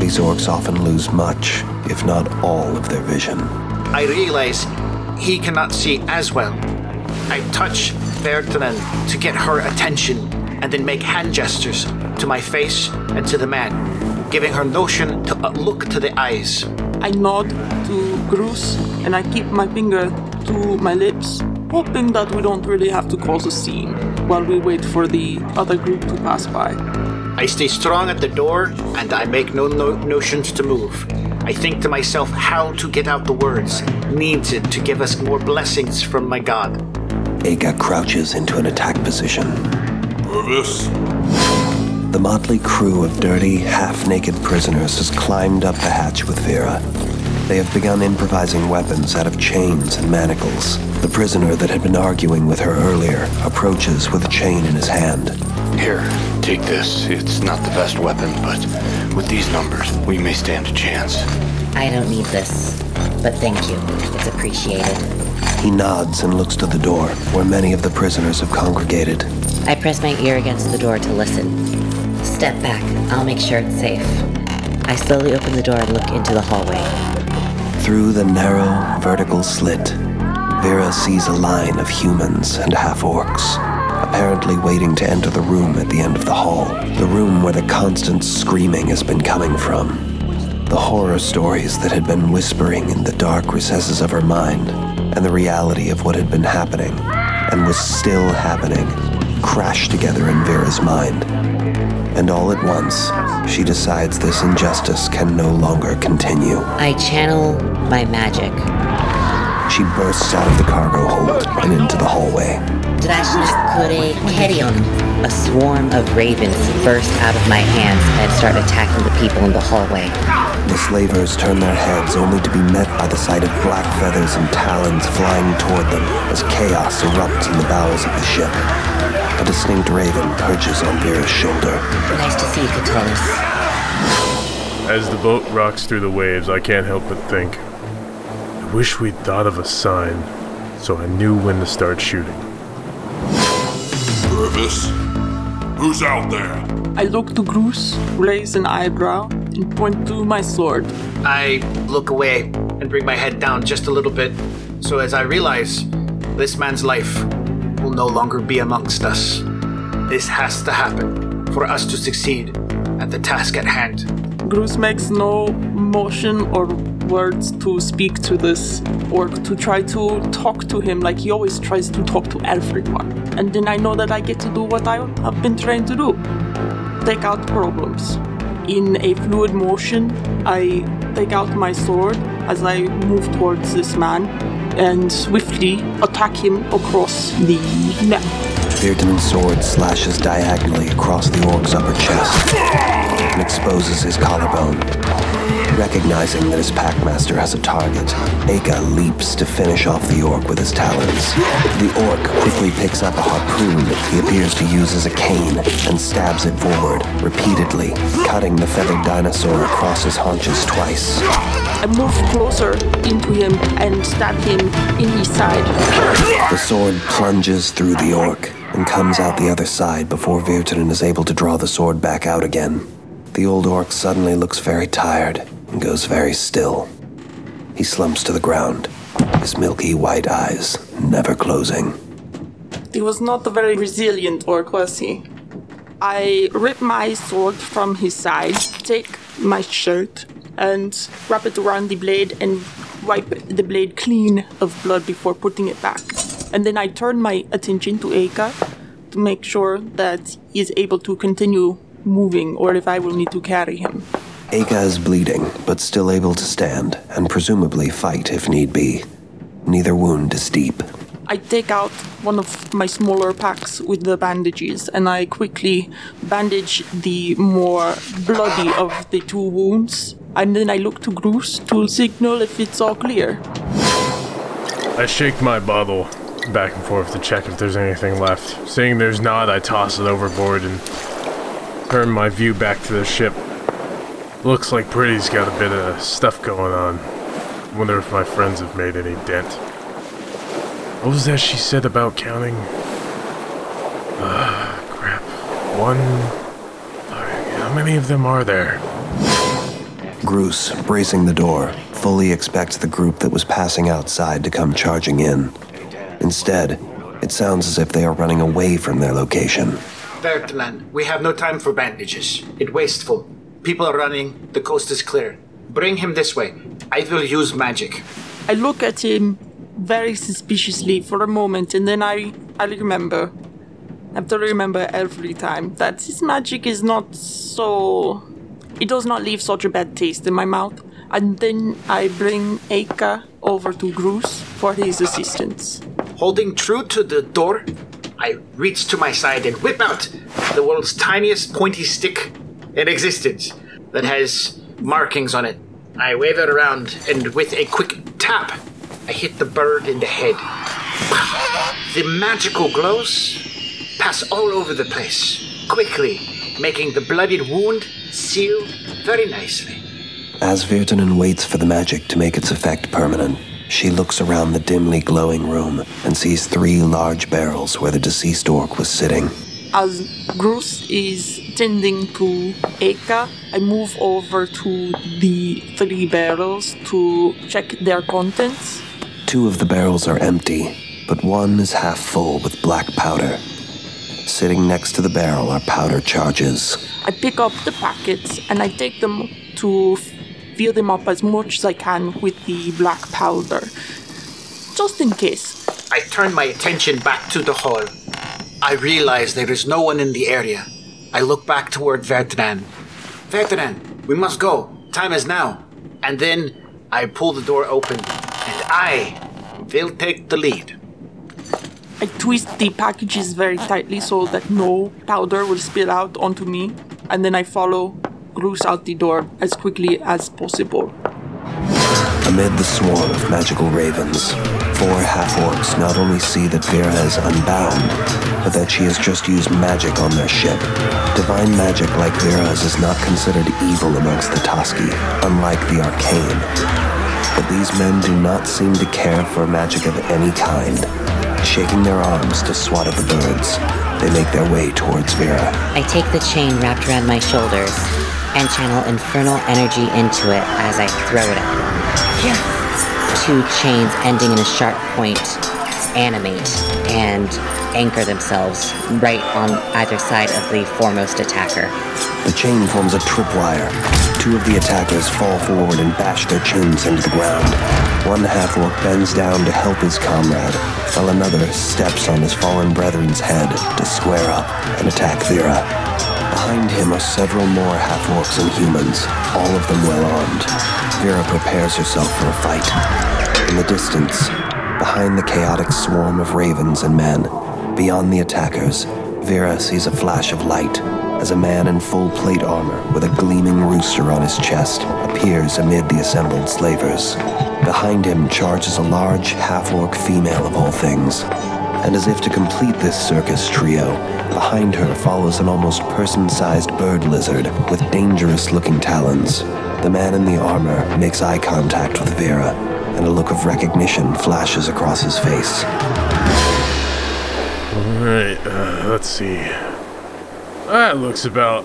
These orcs often lose much, if not all, of their vision. I realize he cannot see as well. I touch Virtanen to get her attention and then make hand gestures to my face and to the man, giving her notion to uh, look to the eyes. I nod to Groose and I keep my finger to my lips, hoping that we don't really have to cause a scene while we wait for the other group to pass by. I stay strong at the door and I make no, no notions to move. I think to myself how to get out the words needed to give us more blessings from my god. Aka crouches into an attack position. Purvis? The motley crew of dirty, half naked prisoners has climbed up the hatch with Vera. They have begun improvising weapons out of chains and manacles. The prisoner that had been arguing with her earlier approaches with a chain in his hand. Here, take this. It's not the best weapon, but with these numbers, we may stand a chance. I don't need this, but thank you. It's appreciated. He nods and looks to the door, where many of the prisoners have congregated. I press my ear against the door to listen. Step back. I'll make sure it's safe. I slowly open the door and look into the hallway. Through the narrow, vertical slit, Vera sees a line of humans and half orcs, apparently waiting to enter the room at the end of the hall, the room where the constant screaming has been coming from. The horror stories that had been whispering in the dark recesses of her mind, and the reality of what had been happening, and was still happening, crashed together in Vera's mind. And all at once, she decides this injustice can no longer continue. I channel my magic. She bursts out of the cargo hold and into the hallway. Drashnikure Kerion. A swarm of ravens burst out of my hands and start attacking the people in the hallway. The slavers turn their heads only to be met by the sight of black feathers and talons flying toward them as chaos erupts in the bowels of the ship. A distinct raven perches on Vera's shoulder. Nice to see you, Catullus. As the boat rocks through the waves, I can't help but think. I wish we'd thought of a sign so I knew when to start shooting. Purvis? Who's out there? I look to Groose, raise an eyebrow, and point to my sword. I look away and bring my head down just a little bit, so as I realize this man's life will no longer be amongst us. This has to happen for us to succeed at the task at hand. Groose makes no motion or words to speak to this orc, to try to talk to him like he always tries to talk to everyone. And then I know that I get to do what I have been trained to do take out problems. In a fluid motion, I take out my sword as I move towards this man and swiftly attack him across the neck. Virtanen's sword slashes diagonally across the orc's upper chest and exposes his collarbone. Recognizing that his packmaster has a target, Aka leaps to finish off the orc with his talons. The orc quickly picks up a harpoon he appears to use as a cane and stabs it forward, repeatedly, cutting the feathered dinosaur across his haunches twice. I move closer into him and stab him in his side. The sword plunges through the orc and comes out the other side before Virtanen is able to draw the sword back out again. The old orc suddenly looks very tired and goes very still. He slumps to the ground, his milky white eyes never closing. He was not a very resilient orc, was he? I rip my sword from his side, take my shirt, and wrap it around the blade and wipe the blade clean of blood before putting it back. And then I turn my attention to Eka to make sure that he is able to continue moving or if I will need to carry him. Aka is bleeding, but still able to stand, and presumably fight if need be. Neither wound is deep. I take out one of my smaller packs with the bandages and I quickly bandage the more bloody of the two wounds. And then I look to Groose to signal if it's all clear. I shake my bottle back and forth to check if there's anything left. Seeing there's not, I toss it overboard and turn my view back to the ship. Looks like Pretty's got a bit of stuff going on. Wonder if my friends have made any dent. What was that she said about counting? Ah, crap. One. How many of them are there? Groose, bracing the door, fully expects the group that was passing outside to come charging in. Instead, it sounds as if they are running away from their location. Vertland, we have no time for bandages. It wasteful. People are running. The coast is clear. Bring him this way. I will use magic. I look at him very suspiciously for a moment and then I, I remember. I have to remember every time that his magic is not so. It does not leave such a bad taste in my mouth. And then I bring Eka over to Groose for his assistance. Holding true to the door, I reach to my side and whip out the world's tiniest pointy stick in existence that has markings on it. I wave it around and with a quick tap, I hit the bird in the head. The magical glows pass all over the place, quickly, making the bloodied wound seal very nicely. As Virtanen waits for the magic to make its effect permanent, she looks around the dimly glowing room and sees three large barrels where the deceased orc was sitting. As Groose is tending to Eka, I move over to the three barrels to check their contents. Two of the barrels are empty, but one is half full with black powder. Sitting next to the barrel are powder charges. I pick up the packets and I take them to fill them up as much as I can with the black powder. Just in case. I turn my attention back to the hall. I realize there is no one in the area. I look back toward Vertran. Vertran, we must go. Time is now. And then I pull the door open, and I will take the lead. I twist the packages very tightly so that no powder will spill out onto me, and then I follow Groose out the door as quickly as possible. Amid the swarm of magical ravens, four half orcs not only see that Vera is unbound, but that she has just used magic on their ship. Divine magic like Vera's is not considered evil amongst the Toski, unlike the arcane. But these men do not seem to care for magic of any kind. Shaking their arms to swat at the birds, they make their way towards Vera. I take the chain wrapped around my shoulders and channel infernal energy into it as I throw it at them. Two chains ending in a sharp point animate and anchor themselves right on either side of the foremost attacker. The chain forms a tripwire. Two of the attackers fall forward and bash their chains into the ground. One half orc bends down to help his comrade, while another steps on his fallen brethren's head to square up and attack Vera. Behind him are several more half orcs and humans, all of them well armed. Vera prepares herself for a fight. In the distance, behind the chaotic swarm of ravens and men, beyond the attackers, Vera sees a flash of light as a man in full plate armor with a gleaming rooster on his chest appears amid the assembled slavers. Behind him charges a large half orc female of all things. And as if to complete this circus trio, behind her follows an almost person sized bird lizard with dangerous looking talons. The man in the armor makes eye contact with Vera, and a look of recognition flashes across his face. Alright, uh, let's see. That looks about.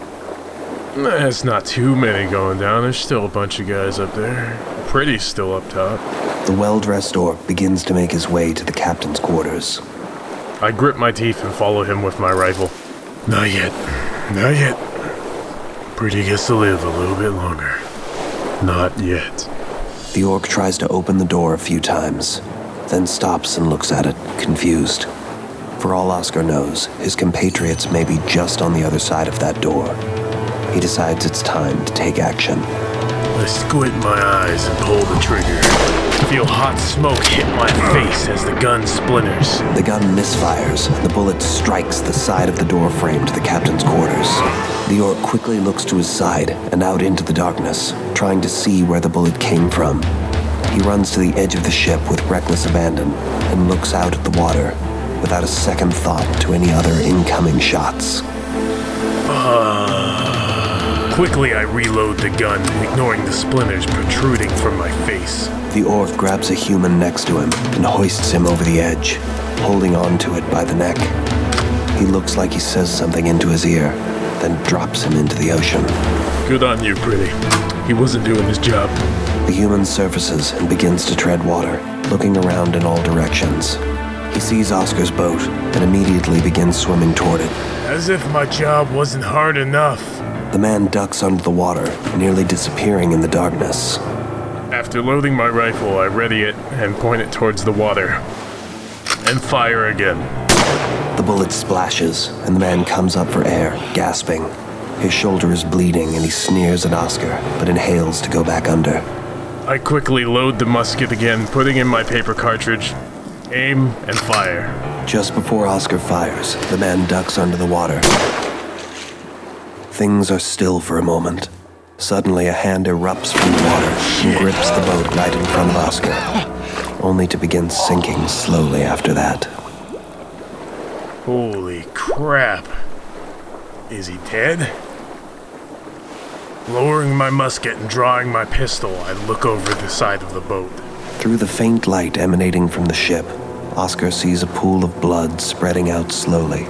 There's not too many going down. There's still a bunch of guys up there. Pretty still up top. The well dressed orc begins to make his way to the captain's quarters. I grip my teeth and follow him with my rifle. Not yet. Not yet. Pretty gets to live a little bit longer. Not yet. The orc tries to open the door a few times, then stops and looks at it, confused. For all Oscar knows, his compatriots may be just on the other side of that door. He decides it's time to take action. I squint my eyes and pull the trigger. Feel hot smoke hit my face as the gun splinters. The gun misfires, and the bullet strikes the side of the door frame to the captain's quarters. The orc quickly looks to his side and out into the darkness, trying to see where the bullet came from. He runs to the edge of the ship with reckless abandon and looks out at the water without a second thought to any other incoming shots. Ah. Quickly, I reload the gun, ignoring the splinters protruding from my face. The orc grabs a human next to him and hoists him over the edge, holding on to it by the neck. He looks like he says something into his ear, then drops him into the ocean. Good on you, pretty. He wasn't doing his job. The human surfaces and begins to tread water, looking around in all directions. He sees Oscar's boat and immediately begins swimming toward it. As if my job wasn't hard enough. The man ducks under the water, nearly disappearing in the darkness. After loading my rifle, I ready it and point it towards the water. And fire again. The bullet splashes, and the man comes up for air, gasping. His shoulder is bleeding, and he sneers at Oscar, but inhales to go back under. I quickly load the musket again, putting in my paper cartridge, aim, and fire. Just before Oscar fires, the man ducks under the water. Things are still for a moment. Suddenly, a hand erupts from the water and grips the boat right in front of Oscar, only to begin sinking slowly after that. Holy crap. Is he dead? Lowering my musket and drawing my pistol, I look over the side of the boat. Through the faint light emanating from the ship, Oscar sees a pool of blood spreading out slowly.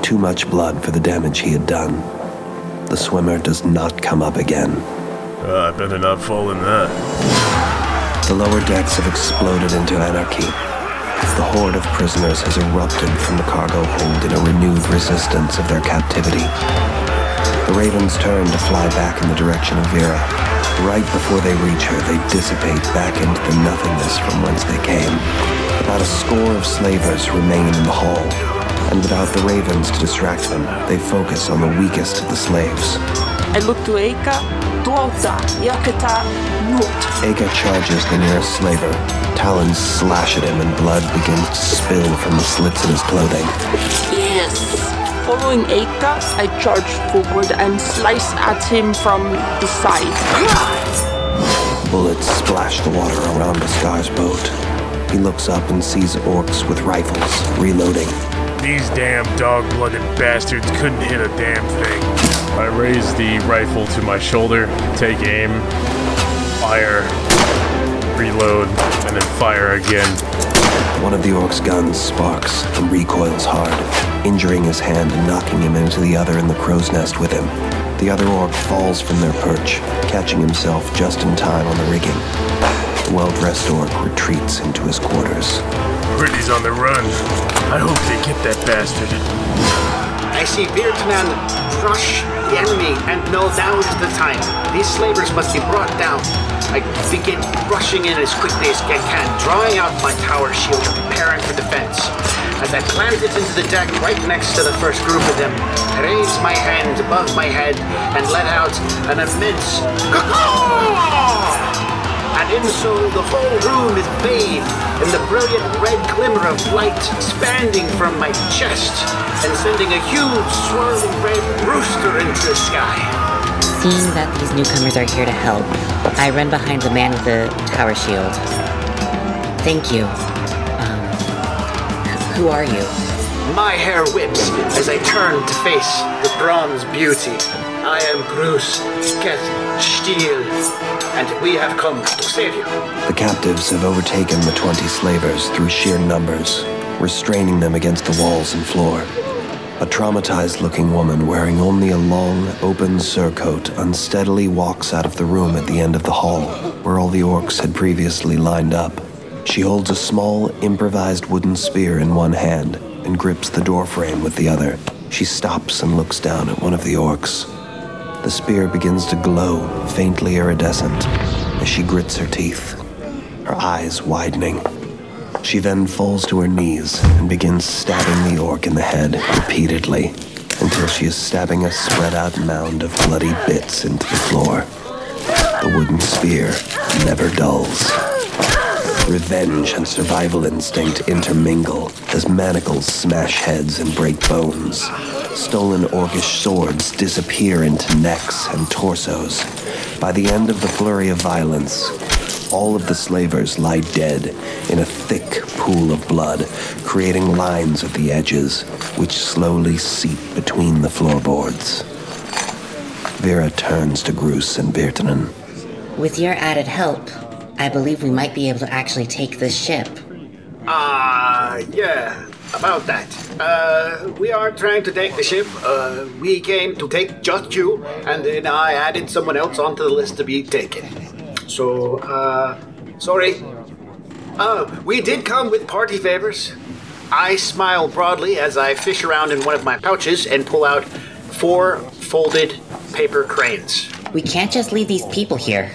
Too much blood for the damage he had done. The swimmer does not come up again. Uh, I better not fall in that. The lower decks have exploded into anarchy. The horde of prisoners has erupted from the cargo hold in a renewed resistance of their captivity. The ravens turn to fly back in the direction of Vera. Right before they reach her, they dissipate back into the nothingness from whence they came. About a score of slavers remain in the hall, and without the ravens to distract them, they focus on the weakest of the slaves. I look to Eka, Tuolta, Yakata, Nut. Aka charges the nearest slaver. Talons slash at him and blood begins to spill from the slits in his clothing. Yes. Following Eka, I charge forward and slice at him from the side. Bullets splash the water around Oscar's boat. He looks up and sees orcs with rifles, reloading. These damn dog blooded bastards couldn't hit a damn thing. I raise the rifle to my shoulder, take aim, fire, reload, and then fire again. One of the orc's guns sparks and recoils hard, injuring his hand and knocking him into the other in the crow's nest with him. The other orc falls from their perch, catching himself just in time on the rigging. The well-dressed orc retreats into his quarters. Pretty's on the run. I hope they get that bastard. I see Beardman crush the enemy, and no, now is the time. These slavers must be brought down. I begin rushing in as quickly as I can, drawing out my tower shield and preparing for defense. As I plant it into the deck right next to the first group of them, I raise my hand above my head and let out an immense caw and in so the whole room is bathed in the brilliant red glimmer of light expanding from my chest and sending a huge swirling red rooster into the sky. Seeing that these newcomers are here to help, I run behind the man with the tower shield. Thank you. Um, who are you? My hair whips as I turn to face the bronze beauty. I am Groose Steel, and we have come to save you. The captives have overtaken the 20 slavers through sheer numbers, restraining them against the walls and floor. A traumatized looking woman wearing only a long, open surcoat unsteadily walks out of the room at the end of the hall, where all the orcs had previously lined up. She holds a small, improvised wooden spear in one hand and grips the doorframe with the other. She stops and looks down at one of the orcs. The spear begins to glow, faintly iridescent, as she grits her teeth, her eyes widening. She then falls to her knees and begins stabbing the orc in the head repeatedly until she is stabbing a spread out mound of bloody bits into the floor. The wooden spear never dulls. Revenge and survival instinct intermingle as manacles smash heads and break bones. Stolen orcish swords disappear into necks and torsos. By the end of the flurry of violence, all of the slavers lie dead in a thick pool of blood, creating lines at the edges, which slowly seep between the floorboards. Vera turns to Groose and Virtanen. With your added help, I believe we might be able to actually take this ship. Ah, yeah, about that. Uh, we are trying to take the ship. Uh, we came to take just you, and then I added someone else onto the list to be taken. So, uh, sorry. Uh, we did come with party favors. I smile broadly as I fish around in one of my pouches and pull out four folded paper cranes. We can't just leave these people here.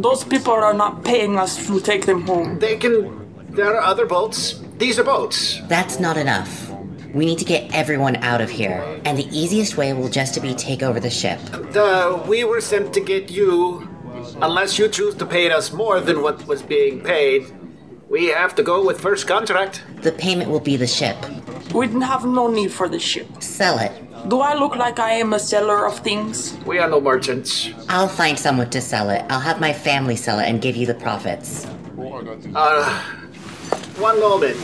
Those people are not paying us to take them home. They can. There are other boats. These are boats. That's not enough. We need to get everyone out of here, and the easiest way will just to be take over the ship. Uh, we were sent to get you. Unless you choose to pay us more than what was being paid, we have to go with first contract. The payment will be the ship. We'd have no need for the ship. Sell it. Do I look like I am a seller of things? We are no merchants. I'll find someone to sell it. I'll have my family sell it and give you the profits. Uh, one moment.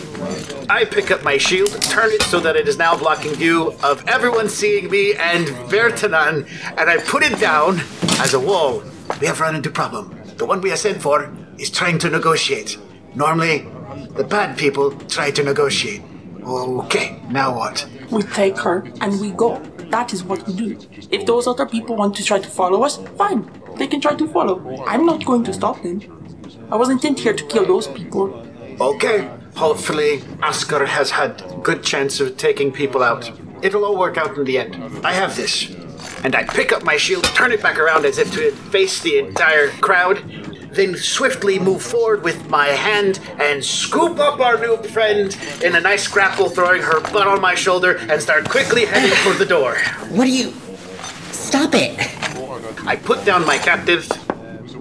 I pick up my shield, turn it so that it is now blocking view of everyone seeing me and Virtanen, and I put it down as a wall. We have run into problem. The one we are sent for is trying to negotiate. Normally, the bad people try to negotiate. Okay, now what? We take her and we go. That is what we do. If those other people want to try to follow us, fine. They can try to follow. I'm not going to stop them. I wasn't sent here to kill those people. Okay. Hopefully, Oscar has had good chance of taking people out. It'll all work out in the end. I have this. And I pick up my shield, turn it back around as if to face the entire crowd, then swiftly move forward with my hand and scoop up our new friend in a nice grapple, throwing her butt on my shoulder, and start quickly heading for the door. What are you. Stop it! I put down my captive.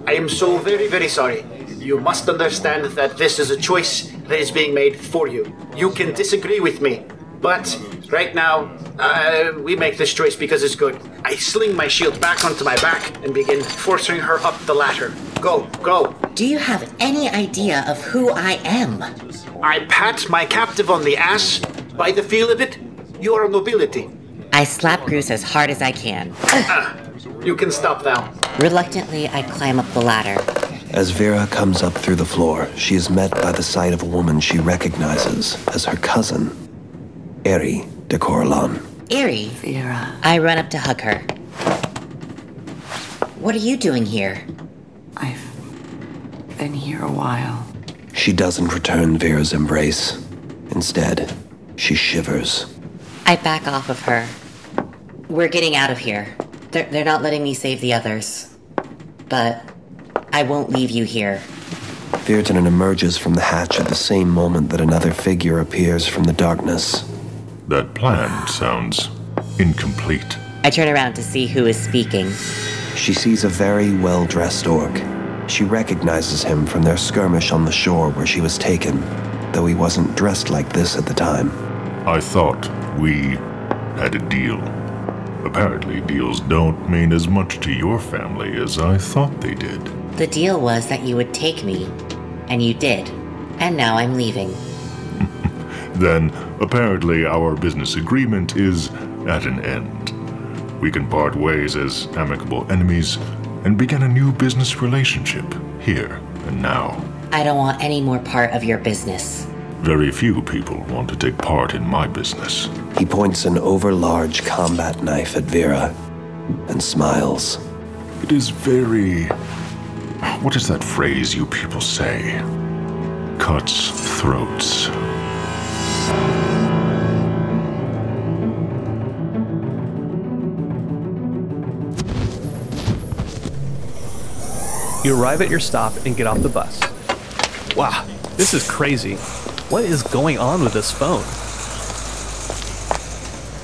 I am so very, very sorry. You must understand that this is a choice that is being made for you. You can disagree with me, but right now, uh, we make this choice because it's good. I sling my shield back onto my back and begin forcing her up the ladder. Go, go. Do you have any idea of who I am? I pat my captive on the ass. By the feel of it, you are a nobility. I slap Groose as hard as I can. Ah, you can stop now. Reluctantly, I climb up the ladder. As Vera comes up through the floor, she is met by the sight of a woman she recognizes as her cousin, Eri de Coralon. Eri. Vera. I run up to hug her. What are you doing here? I've been here a while. She doesn't return Vera's embrace. Instead, she shivers. I back off of her. We're getting out of here. They're, they're not letting me save the others. But I won't leave you here. Virtanen emerges from the hatch at the same moment that another figure appears from the darkness. That plan sounds incomplete. I turn around to see who is speaking. She sees a very well dressed orc. She recognizes him from their skirmish on the shore where she was taken, though he wasn't dressed like this at the time. I thought we had a deal. Apparently, deals don't mean as much to your family as I thought they did. The deal was that you would take me, and you did. And now I'm leaving. Then, apparently, our business agreement is at an end. We can part ways as amicable enemies and begin a new business relationship here and now. I don't want any more part of your business. Very few people want to take part in my business. He points an overlarge combat knife at Vera and smiles. It is very. What is that phrase you people say? Cuts throats. You arrive at your stop and get off the bus. Wow, this is crazy. What is going on with this phone?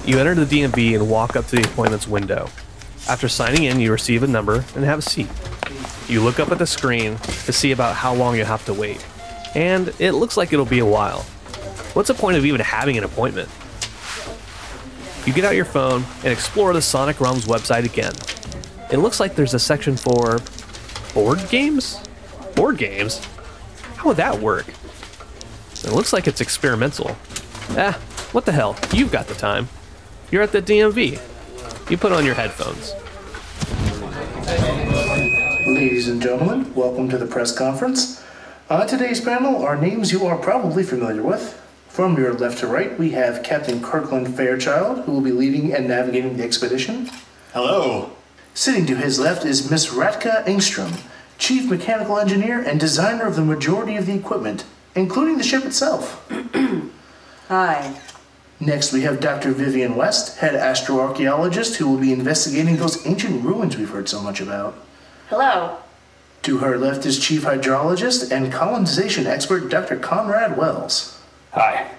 You enter the DMV and walk up to the appointments window. After signing in, you receive a number and have a seat. You look up at the screen to see about how long you have to wait. And it looks like it'll be a while. What's the point of even having an appointment? You get out your phone and explore the Sonic Realms website again. It looks like there's a section for board games? Board games? How would that work? It looks like it's experimental. Ah, what the hell? You've got the time. You're at the DMV. You put on your headphones. Ladies and gentlemen, welcome to the press conference. On today's panel are names you are probably familiar with. From your left to right, we have Captain Kirkland Fairchild, who will be leading and navigating the expedition. Hello. Sitting to his left is Miss Ratka Engstrom, Chief Mechanical Engineer and designer of the majority of the equipment, including the ship itself. (clears throat) Hi. Next, we have Dr. Vivian West, head astroarchaeologist, who will be investigating those ancient ruins we've heard so much about. Hello. To her left is Chief Hydrologist and colonization expert Dr. Conrad Wells. Hi.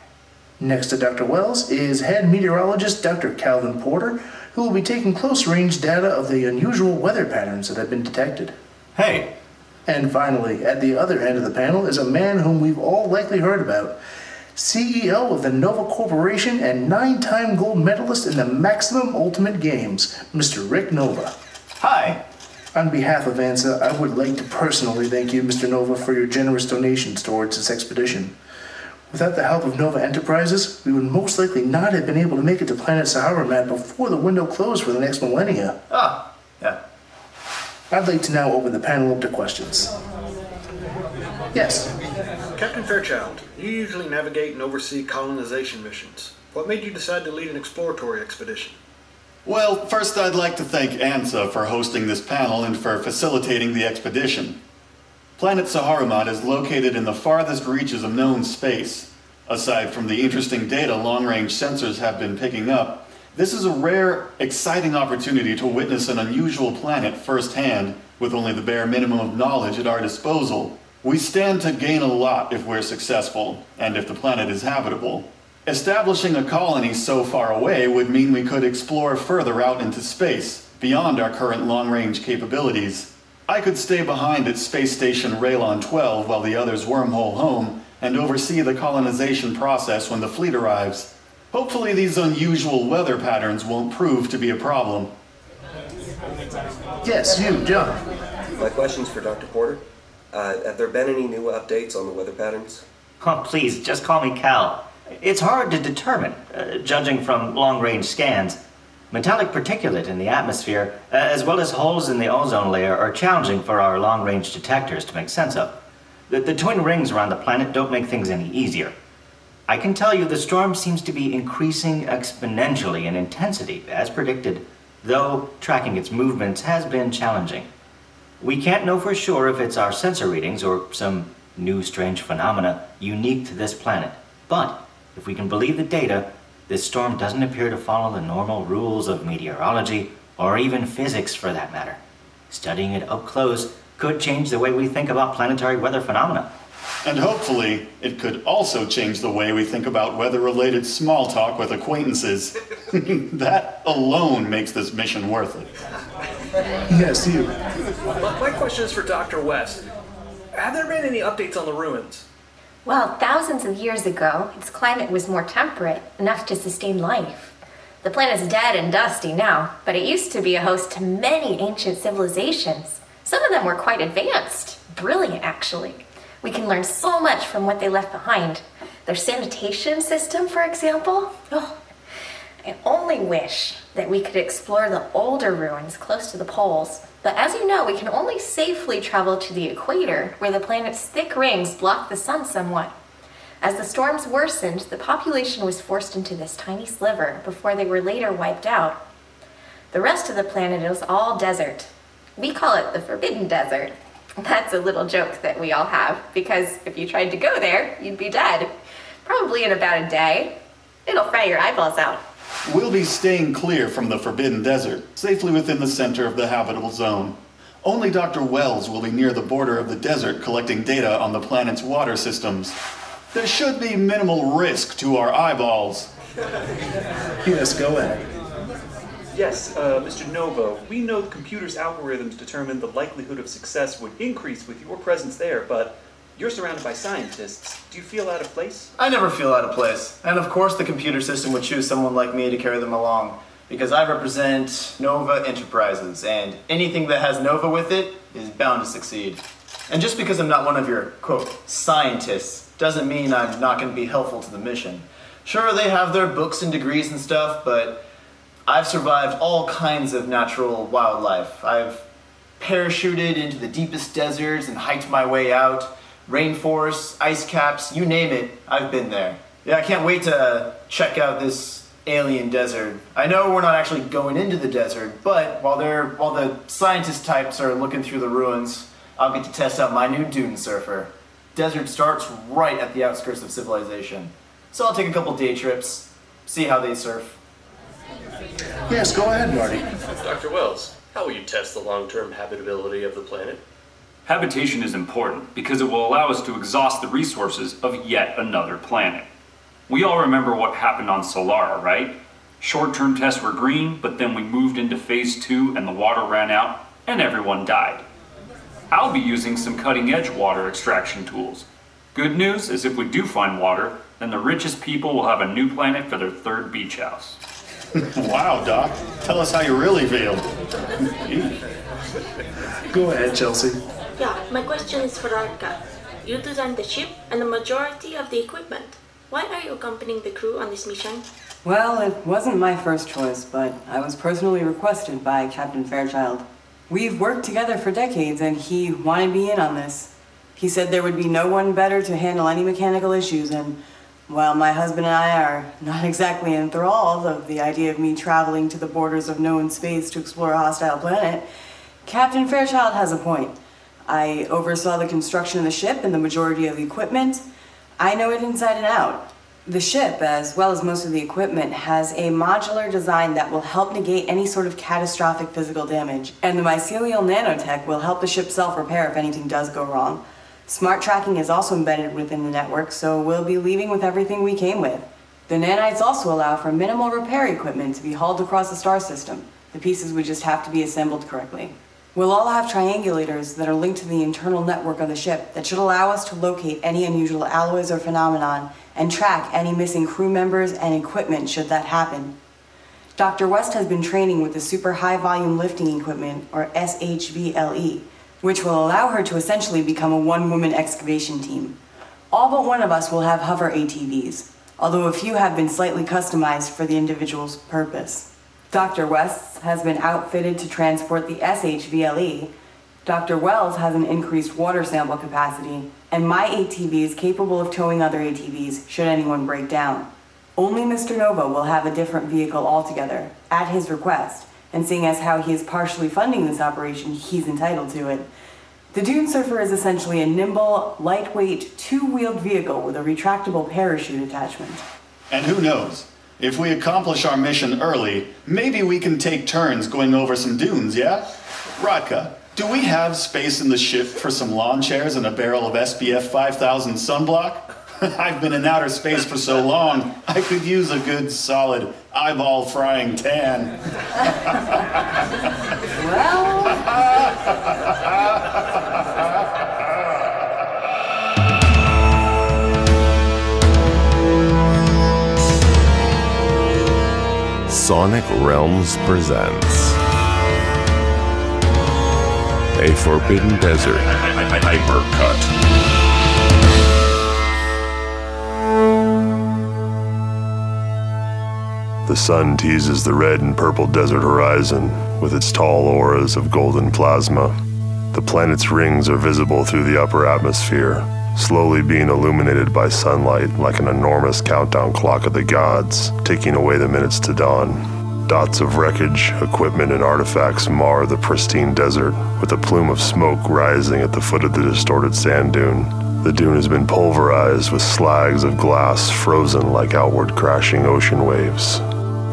Next to Dr. Wells is head meteorologist Dr. Calvin Porter, who will be taking close range data of the unusual weather patterns that have been detected. Hey. And finally, at the other end of the panel is a man whom we've all likely heard about. CEO of the Nova Corporation and nine time gold medalist in the Maximum Ultimate Games, Mr. Rick Nova. Hi. On behalf of ANSA, I would like to personally thank you, Mr. Nova, for your generous donations towards this expedition. Without the help of Nova Enterprises, we would most likely not have been able to make it to planet Saharamat before the window closed for the next millennia. Ah, yeah. I'd like to now open the panel up to questions. Yes. Captain Fairchild, you usually navigate and oversee colonization missions. What made you decide to lead an exploratory expedition? Well, first I'd like to thank ANSA for hosting this panel and for facilitating the expedition. Planet Saharamat is located in the farthest reaches of known space. Aside from the interesting data long range sensors have been picking up, this is a rare, exciting opportunity to witness an unusual planet firsthand with only the bare minimum of knowledge at our disposal. We stand to gain a lot if we're successful, and if the planet is habitable. Establishing a colony so far away would mean we could explore further out into space, beyond our current long range capabilities. I could stay behind at Space Station Raylon 12 while the others wormhole home and oversee the colonization process when the fleet arrives. Hopefully, these unusual weather patterns won't prove to be a problem. Yes, you, John. My question's for Dr. Porter. Uh, have there been any new updates on the weather patterns? Oh, please, just call me Cal. It's hard to determine, uh, judging from long range scans. Metallic particulate in the atmosphere, uh, as well as holes in the ozone layer, are challenging for our long range detectors to make sense of. The, the twin rings around the planet don't make things any easier. I can tell you the storm seems to be increasing exponentially in intensity, as predicted, though tracking its movements has been challenging. We can't know for sure if it's our sensor readings or some new strange phenomena unique to this planet. But if we can believe the data, this storm doesn't appear to follow the normal rules of meteorology or even physics for that matter. Studying it up close could change the way we think about planetary weather phenomena. And hopefully, it could also change the way we think about weather related small talk with acquaintances. (laughs) that alone makes this mission worth it. Yes, you. My, my question is for Dr. West. Have there been any updates on the ruins? Well, thousands of years ago, its climate was more temperate, enough to sustain life. The planet's dead and dusty now, but it used to be a host to many ancient civilizations. Some of them were quite advanced, brilliant actually. We can learn so much from what they left behind. Their sanitation system, for example. Oh, I only wish that we could explore the older ruins close to the poles. But as you know, we can only safely travel to the equator, where the planet's thick rings block the sun somewhat. As the storms worsened, the population was forced into this tiny sliver before they were later wiped out. The rest of the planet is all desert. We call it the Forbidden Desert. That's a little joke that we all have, because if you tried to go there, you'd be dead. Probably in about a day. It'll fry your eyeballs out. We'll be staying clear from the Forbidden Desert, safely within the center of the habitable zone. Only Dr. Wells will be near the border of the desert collecting data on the planet's water systems. There should be minimal risk to our eyeballs. (laughs) Yes, go ahead. Yes, uh, Mr. Nova, we know the computer's algorithms determine the likelihood of success would increase with your presence there, but you're surrounded by scientists. Do you feel out of place? I never feel out of place. And of course, the computer system would choose someone like me to carry them along, because I represent Nova Enterprises, and anything that has Nova with it is bound to succeed. And just because I'm not one of your, quote, scientists, doesn't mean I'm not going to be helpful to the mission. Sure, they have their books and degrees and stuff, but I've survived all kinds of natural wildlife. I've parachuted into the deepest deserts and hiked my way out. Rainforests, ice caps, you name it, I've been there. Yeah, I can't wait to check out this alien desert. I know we're not actually going into the desert, but while they're while the scientist types are looking through the ruins, I'll get to test out my new dune surfer. Desert starts right at the outskirts of civilization. So I'll take a couple day trips, see how they surf. Yes, go ahead, Marty. Dr. Wells, how will you test the long term habitability of the planet? Habitation is important because it will allow us to exhaust the resources of yet another planet. We all remember what happened on Solara, right? Short term tests were green, but then we moved into phase two and the water ran out and everyone died. I'll be using some cutting edge water extraction tools. Good news is if we do find water, then the richest people will have a new planet for their third beach house. (laughs) wow, Doc. Tell us how you really feel. Go ahead, Chelsea. Yeah, my question is for Arca. You designed the ship and the majority of the equipment. Why are you accompanying the crew on this mission? Well, it wasn't my first choice, but I was personally requested by Captain Fairchild. We've worked together for decades, and he wanted me in on this. He said there would be no one better to handle any mechanical issues, and while my husband and I are not (laughs) exactly enthralled of the idea of me traveling to the borders of known space to explore a hostile planet, Captain Fairchild has a point. I oversaw the construction of the ship and the majority of the equipment. I know it inside and out. The ship, as well as most of the equipment, has a modular design that will help negate any sort of catastrophic physical damage, and the mycelial nanotech will help the ship self repair if anything does go wrong. Smart tracking is also embedded within the network, so we'll be leaving with everything we came with. The nanites also allow for minimal repair equipment to be hauled across the star system. The pieces would just have to be assembled correctly. We'll all have triangulators that are linked to the internal network of the ship that should allow us to locate any unusual alloys or phenomenon and track any missing crew members and equipment should that happen. Dr. West has been training with the Super High Volume Lifting Equipment, or SHVLE, which will allow her to essentially become a one woman excavation team. All but one of us will have hover ATVs, although a few have been slightly customized for the individual's purpose. Dr. West has been outfitted to transport the SHVLE. Dr. Wells has an increased water sample capacity, and my ATV is capable of towing other ATVs should anyone break down. Only Mr. Nova will have a different vehicle altogether, at his request, and seeing as how he is partially funding this operation, he's entitled to it. The Dune Surfer is essentially a nimble, lightweight, two wheeled vehicle with a retractable parachute attachment. And who knows? If we accomplish our mission early, maybe we can take turns going over some dunes, yeah? Rodka, do we have space in the ship for some lawn chairs and a barrel of SPF 5000 sunblock? (laughs) I've been in outer space for so long, I could use a good, solid, eyeball frying tan. (laughs) Uh, Sonic Realms presents a Forbidden Desert Hypercut. The sun teases the red and purple desert horizon with its tall auras of golden plasma. The planet's rings are visible through the upper atmosphere, slowly being illuminated by sunlight like an enormous countdown clock of the gods, ticking away the minutes to dawn. Dots of wreckage, equipment, and artifacts mar the pristine desert, with a plume of smoke rising at the foot of the distorted sand dune. The dune has been pulverized with slags of glass frozen like outward crashing ocean waves.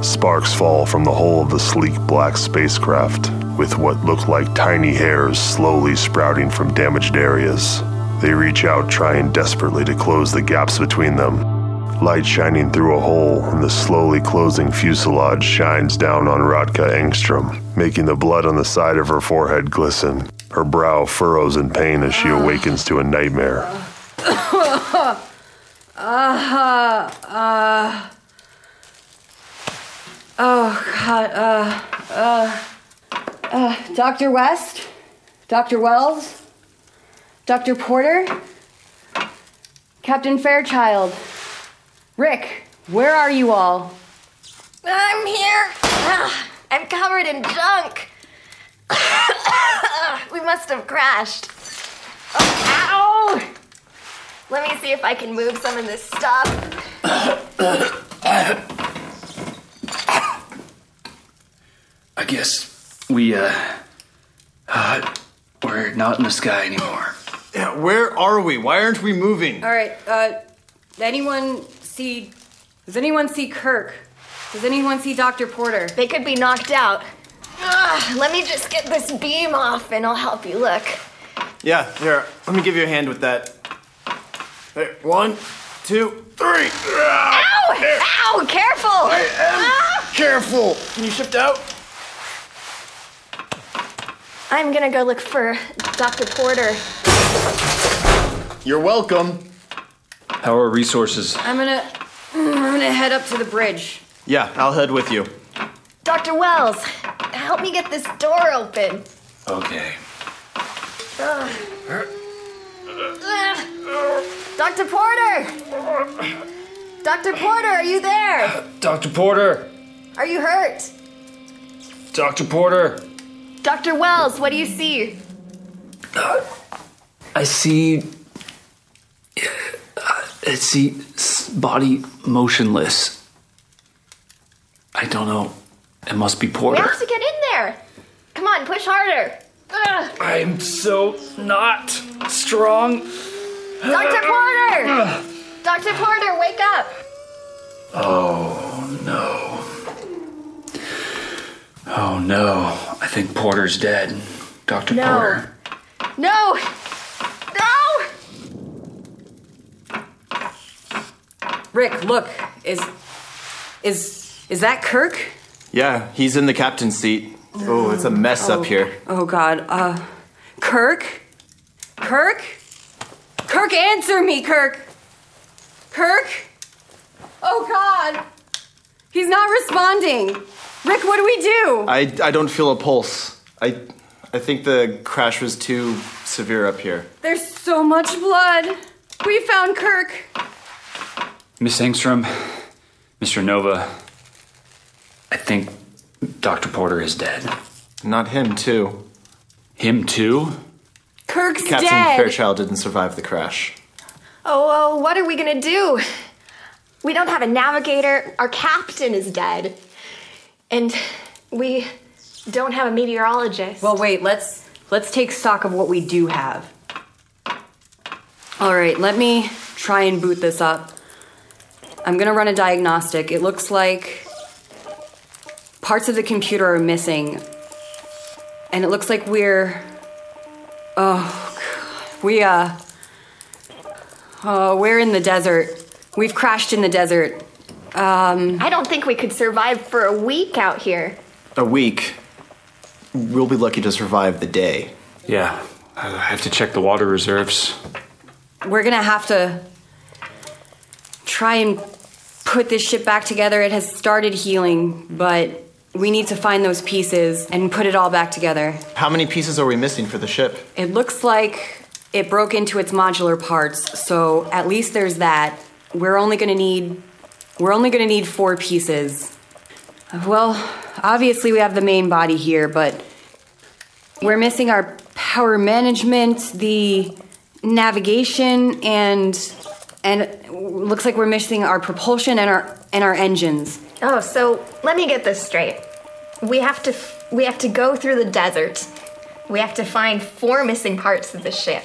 Sparks fall from the hull of the sleek black spacecraft, with what look like tiny hairs slowly sprouting from damaged areas. They reach out, trying desperately to close the gaps between them. Light shining through a hole in the slowly closing fuselage shines down on Radka Engstrom, making the blood on the side of her forehead glisten. Her brow furrows in pain as she awakens to a nightmare. uh, uh, oh, God. Uh, uh, uh, Dr. West? Dr. Wells? Dr. Porter? Captain Fairchild? Rick, where are you all? I'm here. Ah, I'm covered in junk. (coughs) we must have crashed. Oh, ow! Let me see if I can move some of this stuff. (coughs) I guess we, uh, uh, we're not in the sky anymore. Yeah, where are we? Why aren't we moving? All right, uh, anyone see. Does anyone see Kirk? Does anyone see Dr. Porter? They could be knocked out. Ah, let me just get this beam off and I'll help you look. Yeah, here, let me give you a hand with that. There, one, two, three. Ow! Ow! Careful! I am Ah! careful. Can you shift out? I'm gonna go look for Dr. Porter. You're welcome. How are resources? I'm gonna. Mm, I'm gonna head up to the bridge. Yeah, I'll head with you. Dr. Wells, help me get this door open. Okay. Ugh. Ugh. Dr. Porter! Dr. Porter, are you there? Dr. Porter! Are you hurt? Dr. Porter! Dr. Wells, what do you see? I see. I see body motionless. I don't know. It must be Porter. We have to get in there. Come on, push harder. Ugh. I'm so not strong. Dr. Porter! Dr. Porter, wake up! Oh no. Oh no. I think Porter's dead. Dr. No. Porter. No! No! Rick, look. Is. Is. Is that Kirk? Yeah, he's in the captain's seat. Oh, it's a mess Oh. up here. Oh, God. Uh. Kirk? Kirk? Kirk, answer me, Kirk! Kirk? Oh, God! He's not responding! Rick, what do we do? I, I don't feel a pulse. I I think the crash was too severe up here. There's so much blood. We found Kirk. Miss Engstrom, Mr. Nova, I think Dr. Porter is dead. Not him, too. Him, too? Kirk's Captain dead. Fairchild didn't survive the crash. Oh, oh, what are we gonna do? We don't have a navigator. Our captain is dead. And we don't have a meteorologist. Well, wait. Let's let's take stock of what we do have. All right. Let me try and boot this up. I'm gonna run a diagnostic. It looks like parts of the computer are missing, and it looks like we're. Oh, God. we uh. Oh, we're in the desert. We've crashed in the desert. Um. I don't think we could survive for a week out here. A week. We'll be lucky to survive the day. Yeah, I have to check the water reserves. we're gonna have to try and put this ship back together. It has started healing, but we need to find those pieces and put it all back together. How many pieces are we missing for the ship? It looks like it broke into its modular parts, so at least there's that. We're only gonna need we're only gonna need four pieces. Well, obviously we have the main body here, but we're missing our power management, the navigation, and and looks like we're missing our propulsion and our and our engines. Oh, so let me get this straight. We have to we have to go through the desert. We have to find four missing parts of the ship.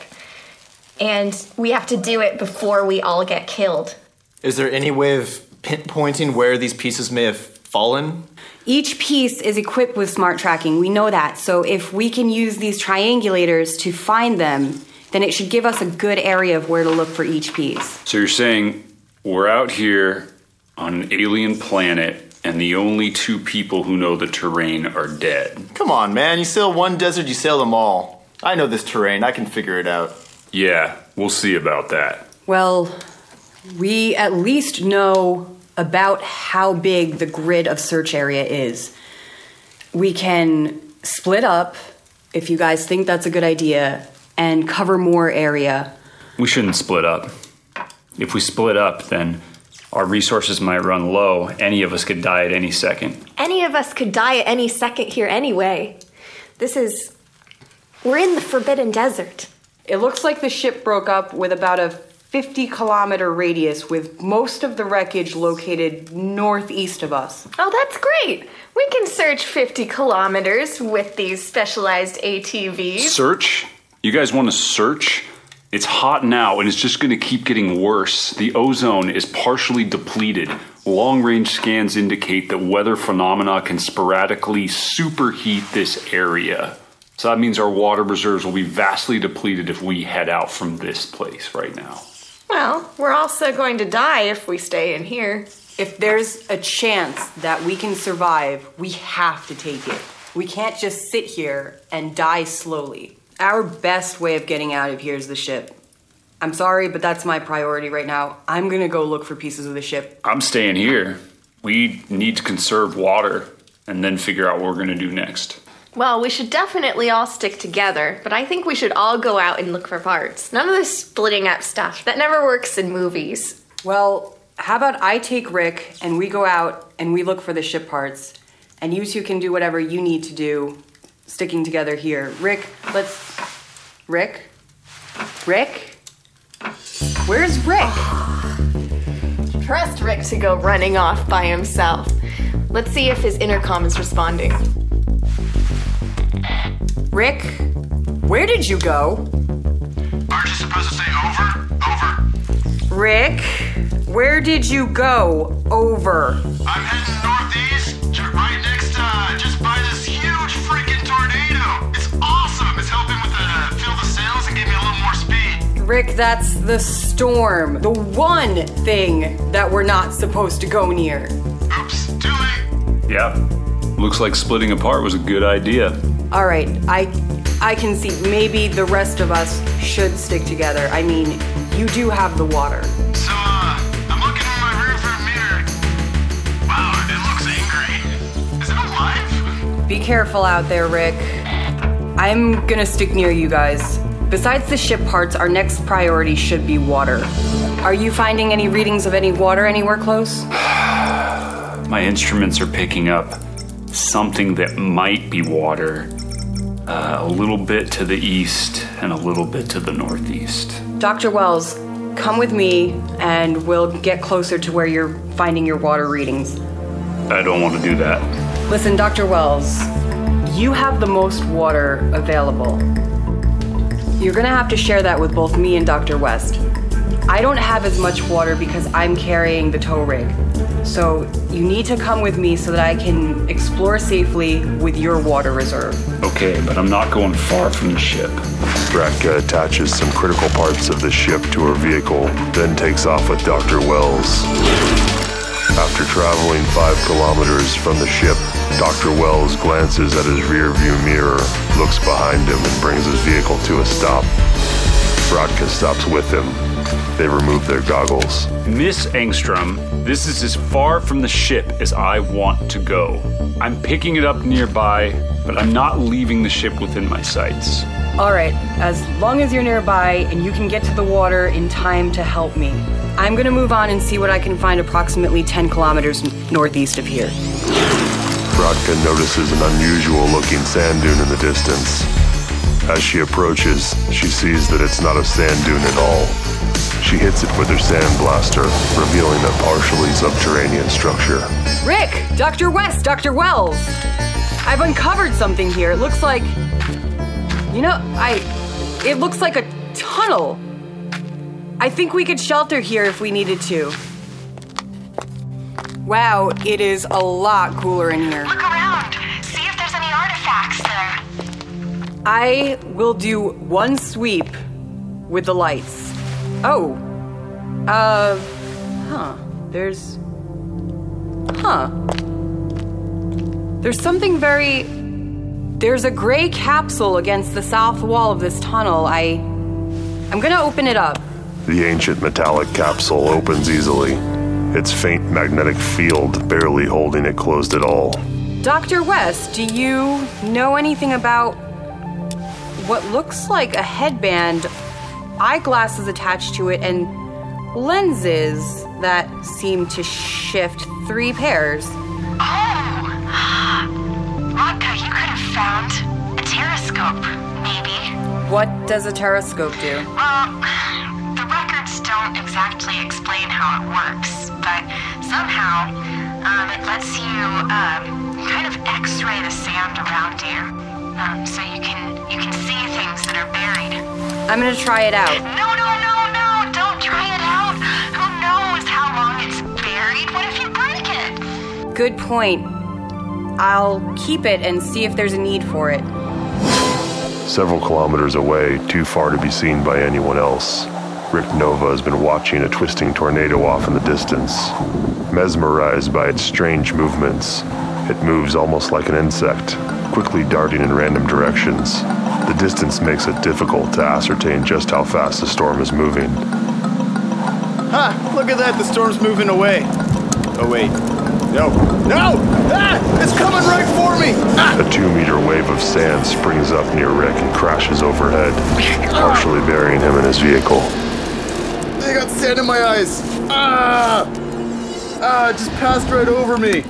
And we have to do it before we all get killed. Is there any way of pinpointing where these pieces may have fallen? Each piece is equipped with smart tracking. We know that. So if we can use these triangulators to find them, then it should give us a good area of where to look for each piece. So you're saying we're out here on an alien planet, and the only two people who know the terrain are dead. Come on, man. You sail one desert, you sail them all. I know this terrain. I can figure it out. Yeah, we'll see about that. Well, we at least know about how big the grid of search area is. We can split up if you guys think that's a good idea and cover more area. We shouldn't split up. If we split up, then our resources might run low. Any of us could die at any second. Any of us could die at any second here anyway. This is. We're in the Forbidden Desert. It looks like the ship broke up with about a 50 kilometer radius, with most of the wreckage located northeast of us. Oh, that's great. We can search 50 kilometers with these specialized ATVs. Search? You guys want to search? It's hot now and it's just going to keep getting worse. The ozone is partially depleted. Long range scans indicate that weather phenomena can sporadically superheat this area. So that means our water reserves will be vastly depleted if we head out from this place right now. Well, we're also going to die if we stay in here. If there's a chance that we can survive, we have to take it. We can't just sit here and die slowly. Our best way of getting out of here is the ship. I'm sorry, but that's my priority right now. I'm gonna go look for pieces of the ship. I'm staying here. We need to conserve water and then figure out what we're going to do next. Well, we should definitely all stick together, but I think we should all go out and look for parts. None of this splitting up stuff. That never works in movies. Well, how about I take Rick and we go out and we look for the ship parts, and you two can do whatever you need to do sticking together here. Rick, let's. Rick? Rick? Where's Rick? (sighs) Trust Rick to go running off by himself. Let's see if his intercom is responding. Rick? Where did you go? Aren't you supposed to say over? Over. Rick? Where did you go? Over. I'm heading northeast, ju- right next to, just by this huge freaking tornado. It's awesome. It's helping with the fill the sails and give me a little more speed. Rick, that's the storm. The one thing that we're not supposed to go near. Oops, too late. Yep. Looks like splitting apart was a good idea. All right, I I can see maybe the rest of us should stick together. I mean, you do have the water. So, uh, I'm looking in my rearview mirror. Wow, it looks angry. Is it alive? Be careful out there, Rick. I'm gonna stick near you guys. Besides the ship parts, our next priority should be water. Are you finding any readings of any water anywhere close? (sighs) My instruments are picking up something that might be water. Uh, a little bit to the east and a little bit to the northeast. Dr. Wells, come with me and we'll get closer to where you're finding your water readings. I don't want to do that. Listen, Dr. Wells, you have the most water available. You're gonna have to share that with both me and Dr. West. I don't have as much water because I'm carrying the tow rig. So you need to come with me so that I can explore safely with your water reserve. Okay, but I'm not going far from the ship. Bratka attaches some critical parts of the ship to her vehicle, then takes off with Dr. Wells. After traveling five kilometers from the ship, Dr. Wells glances at his rearview mirror, looks behind him, and brings his vehicle to a stop. Bratka stops with him. They remove their goggles. Miss Engstrom, this is as far from the ship as I want to go. I'm picking it up nearby, but I'm not leaving the ship within my sights. All right, as long as you're nearby and you can get to the water in time to help me, I'm gonna move on and see what I can find approximately 10 kilometers northeast of here. Bratka notices an unusual looking sand dune in the distance. As she approaches, she sees that it's not a sand dune at all. She hits it with her sand blaster, revealing a partially subterranean structure. Rick! Dr. West! Dr. Wells! I've uncovered something here. It looks like. You know, I. It looks like a tunnel. I think we could shelter here if we needed to. Wow, it is a lot cooler in here. Look around. I will do one sweep with the lights. Oh. Uh. Huh. There's. Huh. There's something very. There's a gray capsule against the south wall of this tunnel. I. I'm gonna open it up. The ancient metallic capsule opens easily, its faint magnetic field barely holding it closed at all. Dr. West, do you know anything about what looks like a headband, eyeglasses attached to it, and lenses that seem to shift three pairs? Oh! Rodka, you could have found a terrascope, maybe. What does a terrascope do? Well, the records don't exactly explain how it works, but somehow um, it lets you um, kind of X-ray the sand around you, um, so you can you can see things that are buried. I'm gonna try it out. No, no, no, no! Don't try it out. Who knows how long it's buried? What if you break it? Good point. I'll keep it and see if there's a need for it. Several kilometers away, too far to be seen by anyone else, Rick Nova has been watching a twisting tornado off in the distance. Mesmerized by its strange movements, it moves almost like an insect, quickly darting in random directions. The distance makes it difficult to ascertain just how fast the storm is moving. Ha! Look at that, the storm's moving away. Oh, wait. No. No! Ah! It's coming right for me! Ah! A two meter wave of sand springs up near Rick and crashes overhead, partially burying him in his vehicle. I got sand in my eyes. Ah! Ah, it just passed right over me.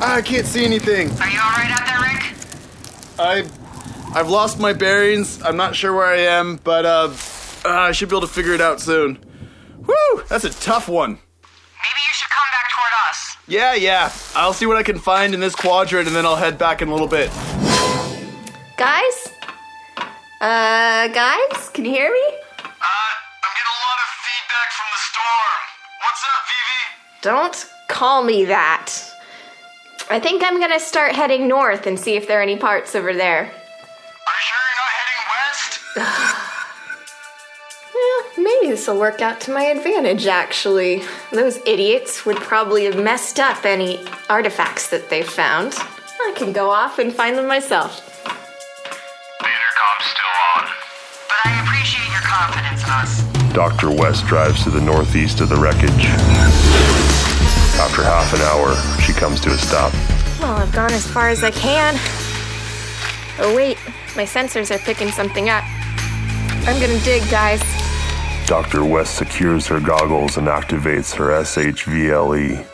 Ah, I can't see anything. Are you alright out there, Rick? I, I've lost my bearings. I'm not sure where I am, but uh, ah, I should be able to figure it out soon. Woo! That's a tough one. Maybe you should come back toward us. Yeah, yeah. I'll see what I can find in this quadrant, and then I'll head back in a little bit. Guys? Uh, guys? Can you hear me? Uh, I'm getting a lot of feedback from the storm. What's up, Vivi? Don't call me that. I think I'm gonna start heading north and see if there are any parts over there. Are you sure you're not heading west? (sighs) well, maybe this will work out to my advantage, actually. Those idiots would probably have messed up any artifacts that they found. I can go off and find them myself. The Intercom's still on. But I appreciate your confidence in us. Dr. West drives to the northeast of the wreckage. After half an hour, she comes to a stop. Well, I've gone as far as I can. Oh, wait, my sensors are picking something up. I'm gonna dig, guys. Dr. West secures her goggles and activates her SHVLE.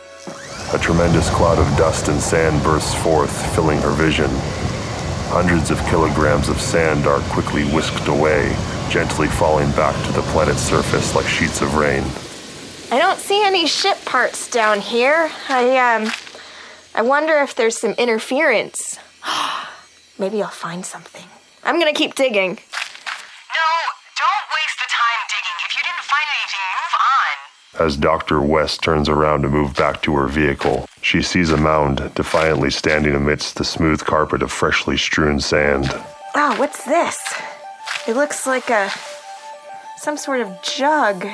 A tremendous cloud of dust and sand bursts forth, filling her vision. Hundreds of kilograms of sand are quickly whisked away, gently falling back to the planet's surface like sheets of rain. I don't see any ship parts down here. I, um, I wonder if there's some interference. (gasps) Maybe I'll find something. I'm gonna keep digging. No, don't waste the time digging. If you didn't find anything, move on. As Dr. West turns around to move back to her vehicle, she sees a mound defiantly standing amidst the smooth carpet of freshly strewn sand. Oh, what's this? It looks like a. some sort of jug.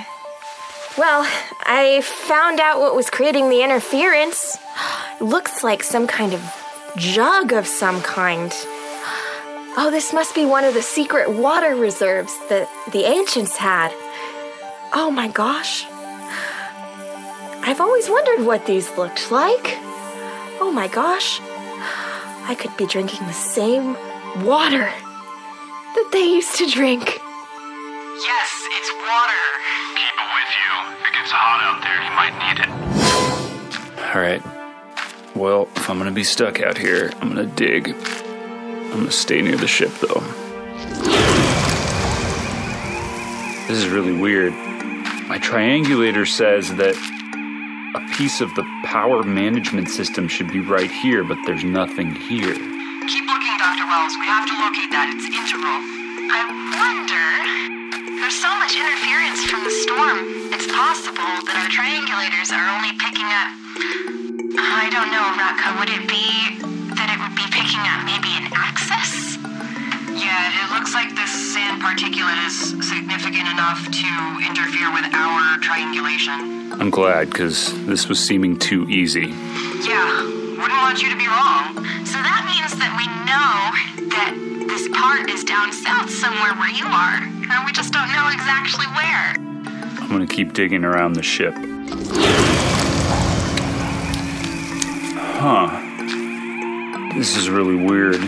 Well, I found out what was creating the interference. Looks like some kind of jug of some kind. Oh, this must be one of the secret water reserves that the ancients had. Oh my gosh. I've always wondered what these looked like. Oh my gosh. I could be drinking the same water that they used to drink. Yes, it's water. Keep it with you. If it gets hot out there, you might need it. Alright. Well, if I'm gonna be stuck out here, I'm gonna dig. I'm gonna stay near the ship though. This is really weird. My triangulator says that a piece of the power management system should be right here, but there's nothing here. Keep looking, Dr. Wells. We have to locate that. It's integral. I wonder. There's so much interference from the storm. It's possible that our triangulators are only picking up I don't know, Raka. Would it be that it would be picking up maybe an axis? Yeah, it looks like this sand particulate is significant enough to interfere with our triangulation. I'm glad, because this was seeming too easy. Yeah, wouldn't want you to be wrong. So that means that we know that this part is down south somewhere where you are. And we just don't know exactly where. I'm gonna keep digging around the ship. Huh. This is really weird.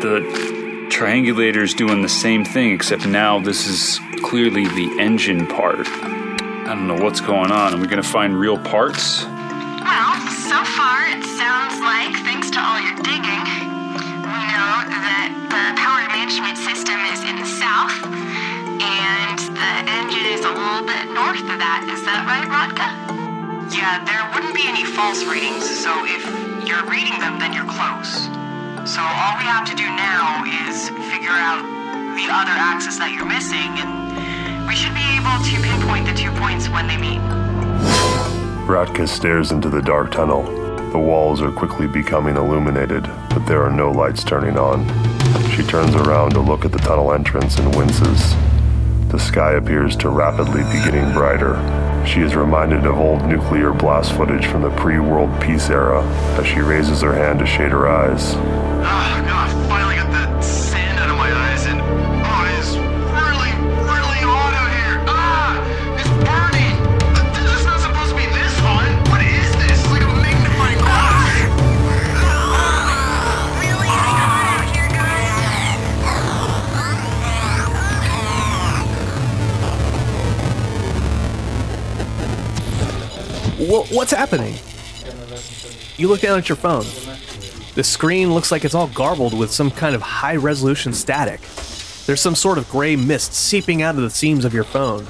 The triangulator's doing the same thing, except now this is clearly the engine part. I don't know what's going on. Are we gonna find real parts? Sounds like, thanks to all your digging, we know that the power management system is in the south, and the engine is a little bit north of that. Is that right, Rodka? Yeah, there wouldn't be any false readings, so if you're reading them, then you're close. So all we have to do now is figure out the other axis that you're missing, and we should be able to pinpoint the two points when they meet. Ratka stares into the dark tunnel. The walls are quickly becoming illuminated, but there are no lights turning on. She turns around to look at the tunnel entrance and winces. The sky appears to rapidly be getting brighter. She is reminded of old nuclear blast footage from the pre World Peace era as she raises her hand to shade her eyes. Ah, Wha what's happening? You look down at your phone. The screen looks like it's all garbled with some kind of high resolution static. There's some sort of gray mist seeping out of the seams of your phone.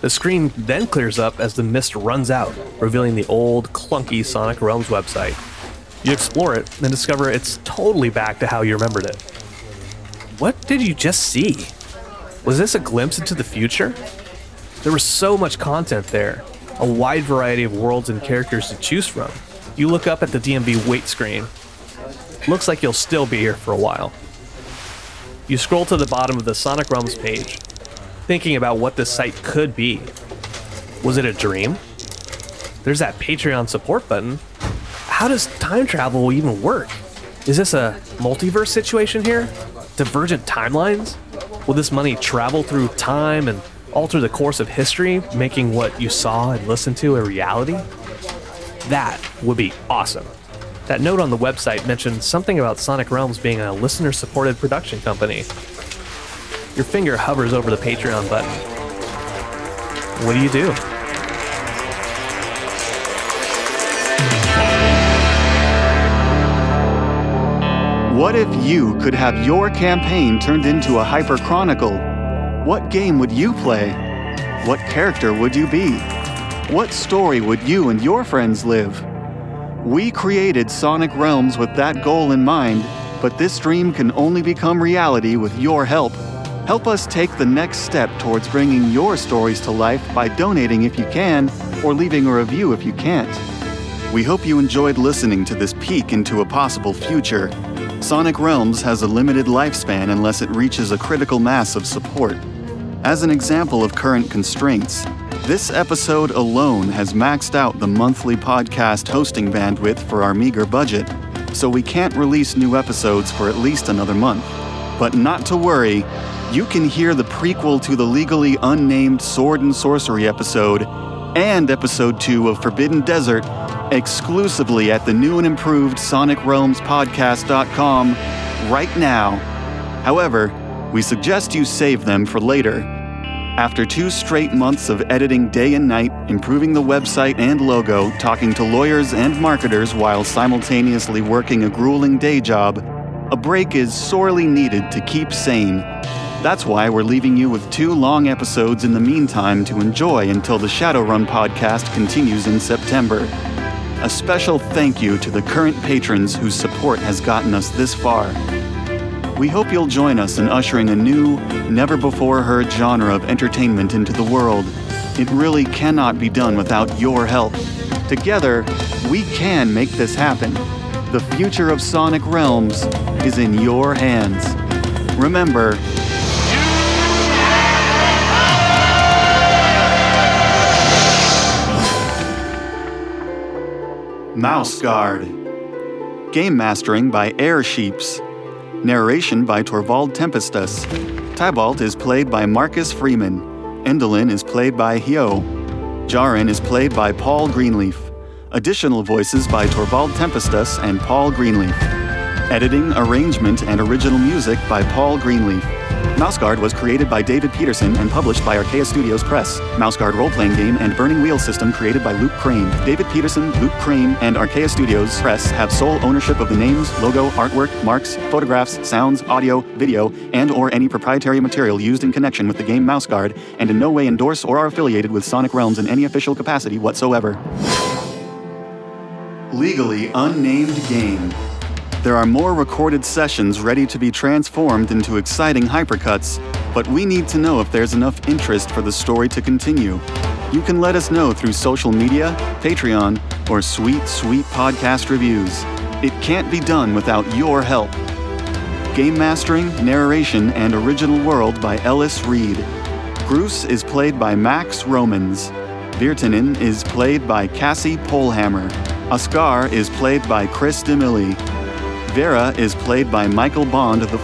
The screen then clears up as the mist runs out, revealing the old, clunky Sonic Realms website. You explore it and discover it's totally back to how you remembered it. What did you just see? Was this a glimpse into the future? There was so much content there, a wide variety of worlds and characters to choose from. You look up at the DMV wait screen. Looks like you'll still be here for a while. You scroll to the bottom of the Sonic Realms page, thinking about what this site could be. Was it a dream? There's that Patreon support button. How does time travel even work? Is this a multiverse situation here? Divergent timelines? Will this money travel through time and alter the course of history, making what you saw and listened to a reality? That would be awesome. That note on the website mentioned something about Sonic Realms being a listener supported production company. Your finger hovers over the Patreon button. What do you do? What if you could have your campaign turned into a Hyper Chronicle? What game would you play? What character would you be? What story would you and your friends live? We created Sonic Realms with that goal in mind, but this dream can only become reality with your help. Help us take the next step towards bringing your stories to life by donating if you can, or leaving a review if you can't. We hope you enjoyed listening to this peek into a possible future. Sonic Realms has a limited lifespan unless it reaches a critical mass of support. As an example of current constraints, this episode alone has maxed out the monthly podcast hosting bandwidth for our meager budget, so we can't release new episodes for at least another month. But not to worry, you can hear the prequel to the legally unnamed Sword and Sorcery episode and episode 2 of Forbidden Desert exclusively at the new and improved SonicRealmsPodcast.com right now. However, we suggest you save them for later. After two straight months of editing day and night, improving the website and logo, talking to lawyers and marketers while simultaneously working a grueling day job, a break is sorely needed to keep sane. That's why we're leaving you with two long episodes in the meantime to enjoy until the Shadowrun podcast continues in September. A special thank you to the current patrons whose support has gotten us this far. We hope you'll join us in ushering a new, never before heard genre of entertainment into the world. It really cannot be done without your help. Together, we can make this happen. The future of Sonic Realms is in your hands. Remember, Mouse Guard. Game mastering by Air Sheeps. Narration by Torvald Tempestus. Tybalt is played by Marcus Freeman. Endelin is played by Hyo. Jaren is played by Paul Greenleaf. Additional voices by Torvald Tempestus and Paul Greenleaf. Editing, arrangement, and original music by Paul Greenleaf. Mouseguard was created by David Petersen and published by Archaia Studios Press. Mouseguard role-playing game and burning wheel system created by Luke Crane. David Petersen, Luke Crane, and Archaia Studios Press have sole ownership of the names, logo, artwork, marks, photographs, sounds, audio, video, and or any proprietary material used in connection with the game Mouseguard, and in no way endorse or are affiliated with Sonic Realms in any official capacity whatsoever. Legally unnamed game. There are more recorded sessions ready to be transformed into exciting hypercuts, but we need to know if there's enough interest for the story to continue. You can let us know through social media, Patreon, or sweet, sweet podcast reviews. It can't be done without your help. Game mastering, narration, and original world by Ellis Reed. Groose is played by Max Romans. Virtanen is played by Cassie Polhammer. Oscar is played by Chris DeMilli. Vera is played by Michael Bond IV.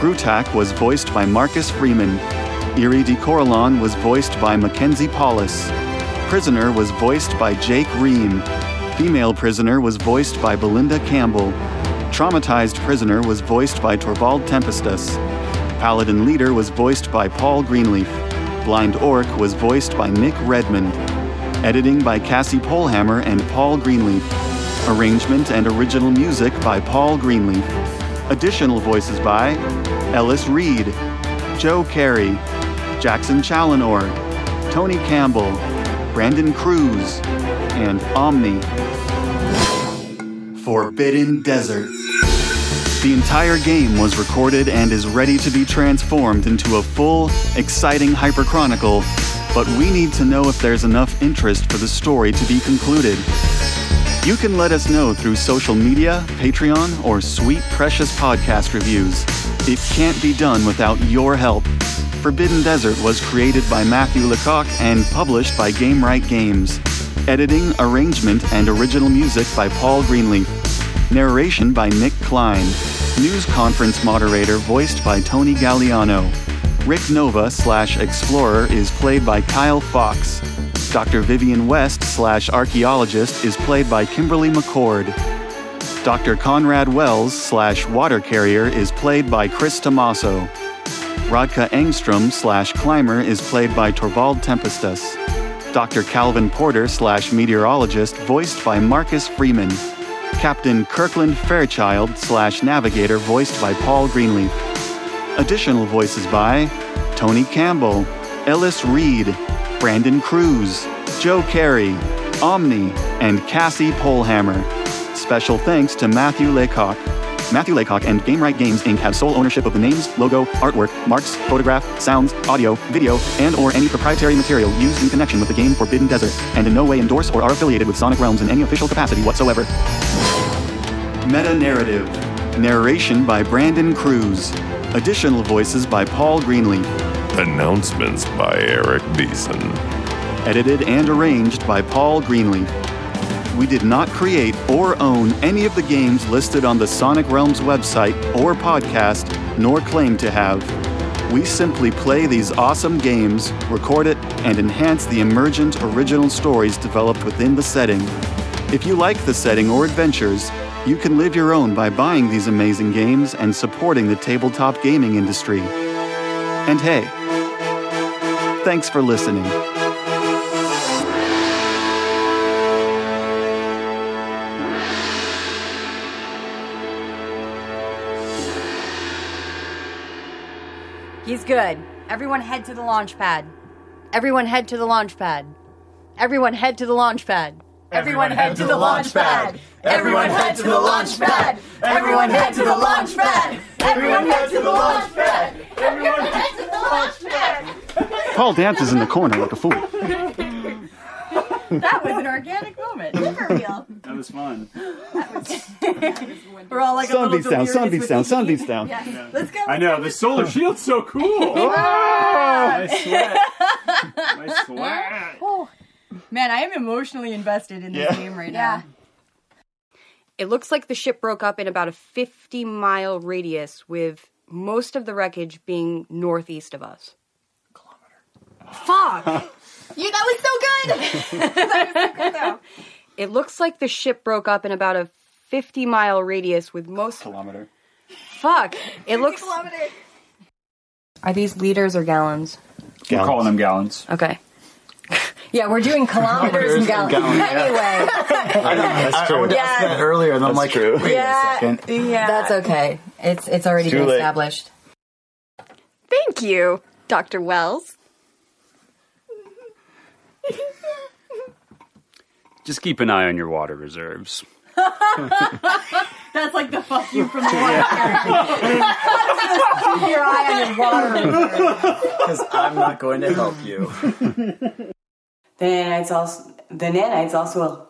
Grutak was voiced by Marcus Freeman. Erie de Coralon was voiced by Mackenzie Paulus. Prisoner was voiced by Jake Ream. Female Prisoner was voiced by Belinda Campbell. Traumatized Prisoner was voiced by Torvald Tempestus. Paladin Leader was voiced by Paul Greenleaf. Blind Orc was voiced by Nick Redmond. Editing by Cassie Polhammer and Paul Greenleaf. Arrangement and original music by Paul Greenleaf. Additional voices by Ellis Reed, Joe Carey, Jackson Challenor, Tony Campbell, Brandon Cruz, and Omni. Forbidden Desert. The entire game was recorded and is ready to be transformed into a full, exciting hyperchronicle, but we need to know if there's enough interest for the story to be concluded. You can let us know through social media, Patreon, or sweet, precious podcast reviews. It can't be done without your help. Forbidden Desert was created by Matthew Leacock and published by Gamewright Games. Editing, arrangement, and original music by Paul Greenleaf. Narration by Nick Klein. News conference moderator voiced by Tony Galliano. Rick Nova slash Explorer is played by Kyle Fox. Dr. Vivian West slash archaeologist is played by Kimberly McCord. Dr. Conrad Wells slash water carrier is played by Chris Tomaso. Radka Engstrom slash climber is played by Torvald Tempestus. Dr. Calvin Porter slash meteorologist voiced by Marcus Freeman. Captain Kirkland Fairchild slash navigator voiced by Paul Greenleaf. Additional voices by Tony Campbell, Ellis Reed, Brandon Cruz, Joe Carey, Omni, and Cassie Polhammer. Special thanks to Matthew Leacock. Matthew Leacock and Gamewright Games Inc. have sole ownership of the names, logo, artwork, marks, photograph, sounds, audio, video, and or any proprietary material used in connection with the game Forbidden Desert, and in no way endorse or are affiliated with Sonic Realms in any official capacity whatsoever. Meta Narrative. Narration by Brandon Cruz. Additional voices by Paul Greenleaf. Announcements by Eric Beeson. Edited and arranged by Paul Greenleaf. We did not create or own any of the games listed on the Sonic Realms website or podcast, nor claim to have. We simply play these awesome games, record it, and enhance the emergent original stories developed within the setting. If you like the setting or adventures, you can live your own by buying these amazing games and supporting the tabletop gaming industry. And hey, thanks for listening. He's good. Everyone head to the launch pad. Everyone head to the launch pad. Everyone head to the launch pad. Everyone head to the launch pad. Everyone head to the launch pad. Everyone head to the launch pad. Everyone head to the launch pad. Everyone head to the launch pad. Paul dances in the corner like a fool. That was an organic moment. For real. That was fun. We're all like a Sun little beats down, sun beats down, each sun beats down. Yeah. Let's go. I know the solar shield's so cool. Yeah. My sweat. My sweat. Man, I am emotionally invested in this Yeah. game right Yeah. now. It looks like the ship broke up in about a 50 mile radius, with most of the wreckage being northeast of us. Kilometer. Fuck! (laughs) You, that was so good. (laughs) that was so good though. It looks like the ship broke up in about a 50 mile radius, with most. Kilometer. Fuck! It looks. Kilometer. Are these liters or gallons? We're calling them gallons. Okay. Yeah, we're doing kilometers and gallons. Gallons. Anyway. (laughs) I know, That's I, I true. would ask Yeah. that earlier, and I'm like, true. wait Yeah. a second. Yeah. That's okay. It's it's already Too been late. established. Thank you, Dr. Wells. Just keep an eye on your water reserves. (laughs) That's like the fuck you from the water (laughs) Keep your eye on your water. Because I'm not going to help you. The nanites also. The nanites also.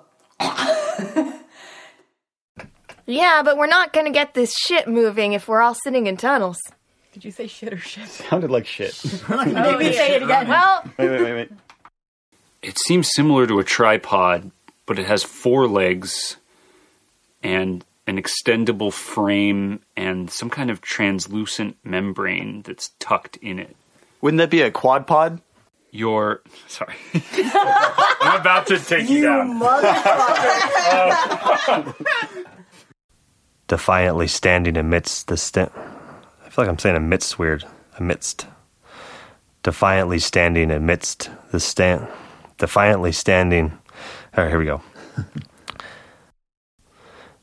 Yeah, but we're not gonna get this shit moving if we're all sitting in tunnels. Did you say shit or shit? (laughs) Sounded like shit. (laughs) Oh, Make me say it again. Well, Wait, wait, wait, wait. It seems similar to a tripod, but it has four legs and an extendable frame and some kind of translucent membrane that's tucked in it. Wouldn't that be a quad pod? Your sorry, (laughs) I'm about to take you, down. Motherfucker. (laughs) Defiantly standing amidst the st- I feel like I'm saying amidst weird. Amidst. Defiantly standing amidst the stand. Defiantly standing. All right, here we go. (laughs)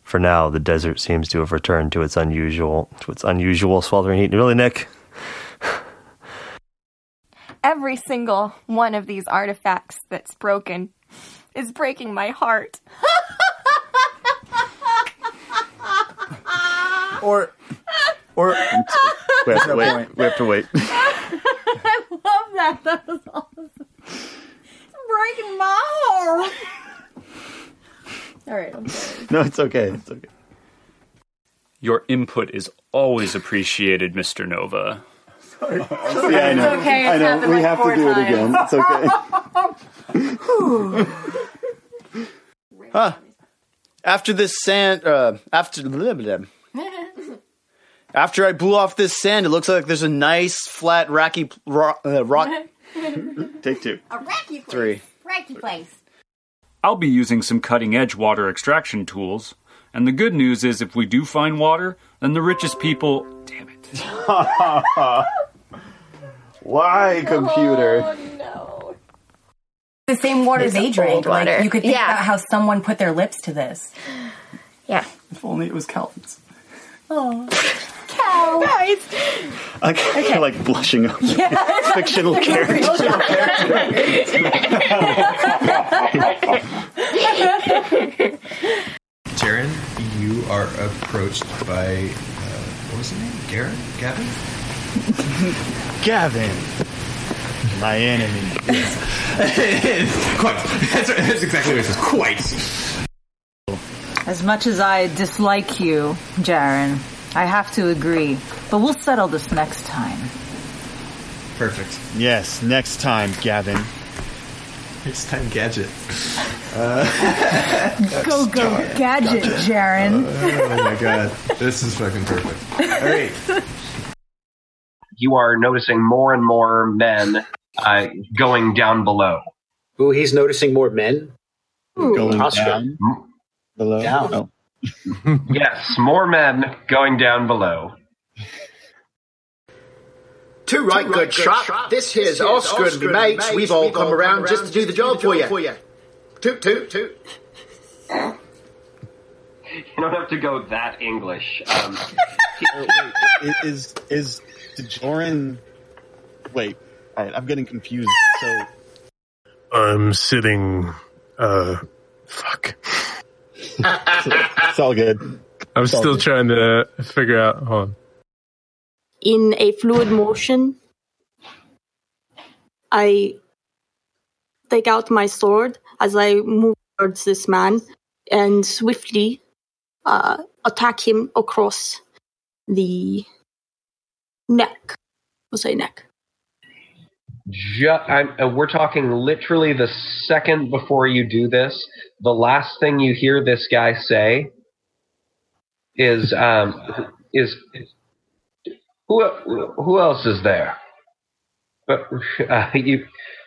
For now, the desert seems to have returned to its unusual, to its unusual sweltering heat. Really, Nick? Every single one of these artifacts that's broken is breaking my heart. (laughs) Or, or We have to wait. We have to wait. (laughs) I love that. That was awesome. It's breaking my heart. All right, I'm sorry. (laughs) No, it's okay. It's okay. Your input is always appreciated, Mr. Nova. Yeah, I know. It's okay, it's I know. We like have to do it again. It's okay. Huh. After this sand, uh, after blah, blah, blah. (laughs) after I blew off this sand, it looks like there's a nice flat rocky rock. Uh, rock. (laughs) Take two. A racky place. Three. Racky place. I'll be using some cutting edge water extraction tools. And the good news is, if we do find water, then the richest people. Damn it. (laughs) Why, computer? Oh, no. The same water It's they drank. old water. Like you could think Yeah. about how someone put their lips to this. Yeah. If only it was Calvin's. Oh, cow. Guys. I feel (laughs) like blushing up. Yeah. (laughs) Fictional (laughs) character. Jaren, you are approached by uh, what was his name? Garen? Gavin? (laughs) Gavin, my enemy. Quite. That's, that's exactly what it says. Quite. As much as I dislike you, Jaren, I have to agree. But we'll settle this next time. Perfect. Yes, next time, Gavin. Next time, gadget. (laughs) Go, go, gadget, Jaren. Oh, oh my god. This is fucking perfect. All right. (laughs) you are noticing more and more men uh, going down below. Ooh, he's noticing more men. Going Oscar. down below. Down. Oh. (laughs) yes, more men going down below. Two right, good, shot. This here's Oscar and me mates. We've all come around just to do the job for you. Toot, toot, toot. You don't have to go that English. Um, (laughs) is is Joran? Wait, I, I'm getting confused. So I'm sitting, uh, fuck. it's all good. I'm It's still good. trying to figure out. Hold on. In a fluid motion, I take out my sword as I move towards this man and swiftly uh, attack him across the neck. We'll say neck. Ju- I'm, uh, we're talking literally the second before you do this. The last thing you hear this guy say is, um, "Is who? Who else is there?" But (laughs) uh, you,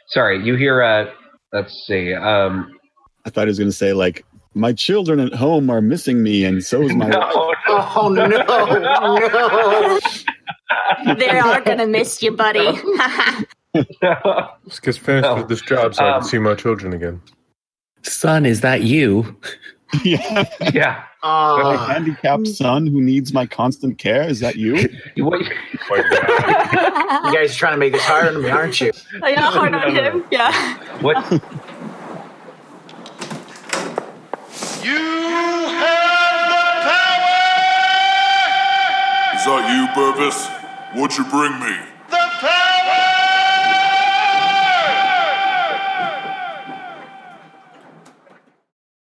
sorry, you hear. Uh, let's see. Um, I thought he was going to say like, "My children at home are missing me, and so is my (laughs) wife." Oh no! no! (laughs) they are (laughs) gonna miss you, buddy. Let's get finished with this job so I Um, can see my children again. Son, is that you? (laughs) yeah. Yeah. My handicapped son who needs my constant care. Is that you? What? You guys are trying to make this hard on me, aren't you? yeah, hard on him. (laughs) Yeah. What? you have the power. Is that you, Purvis? What'd you bring me?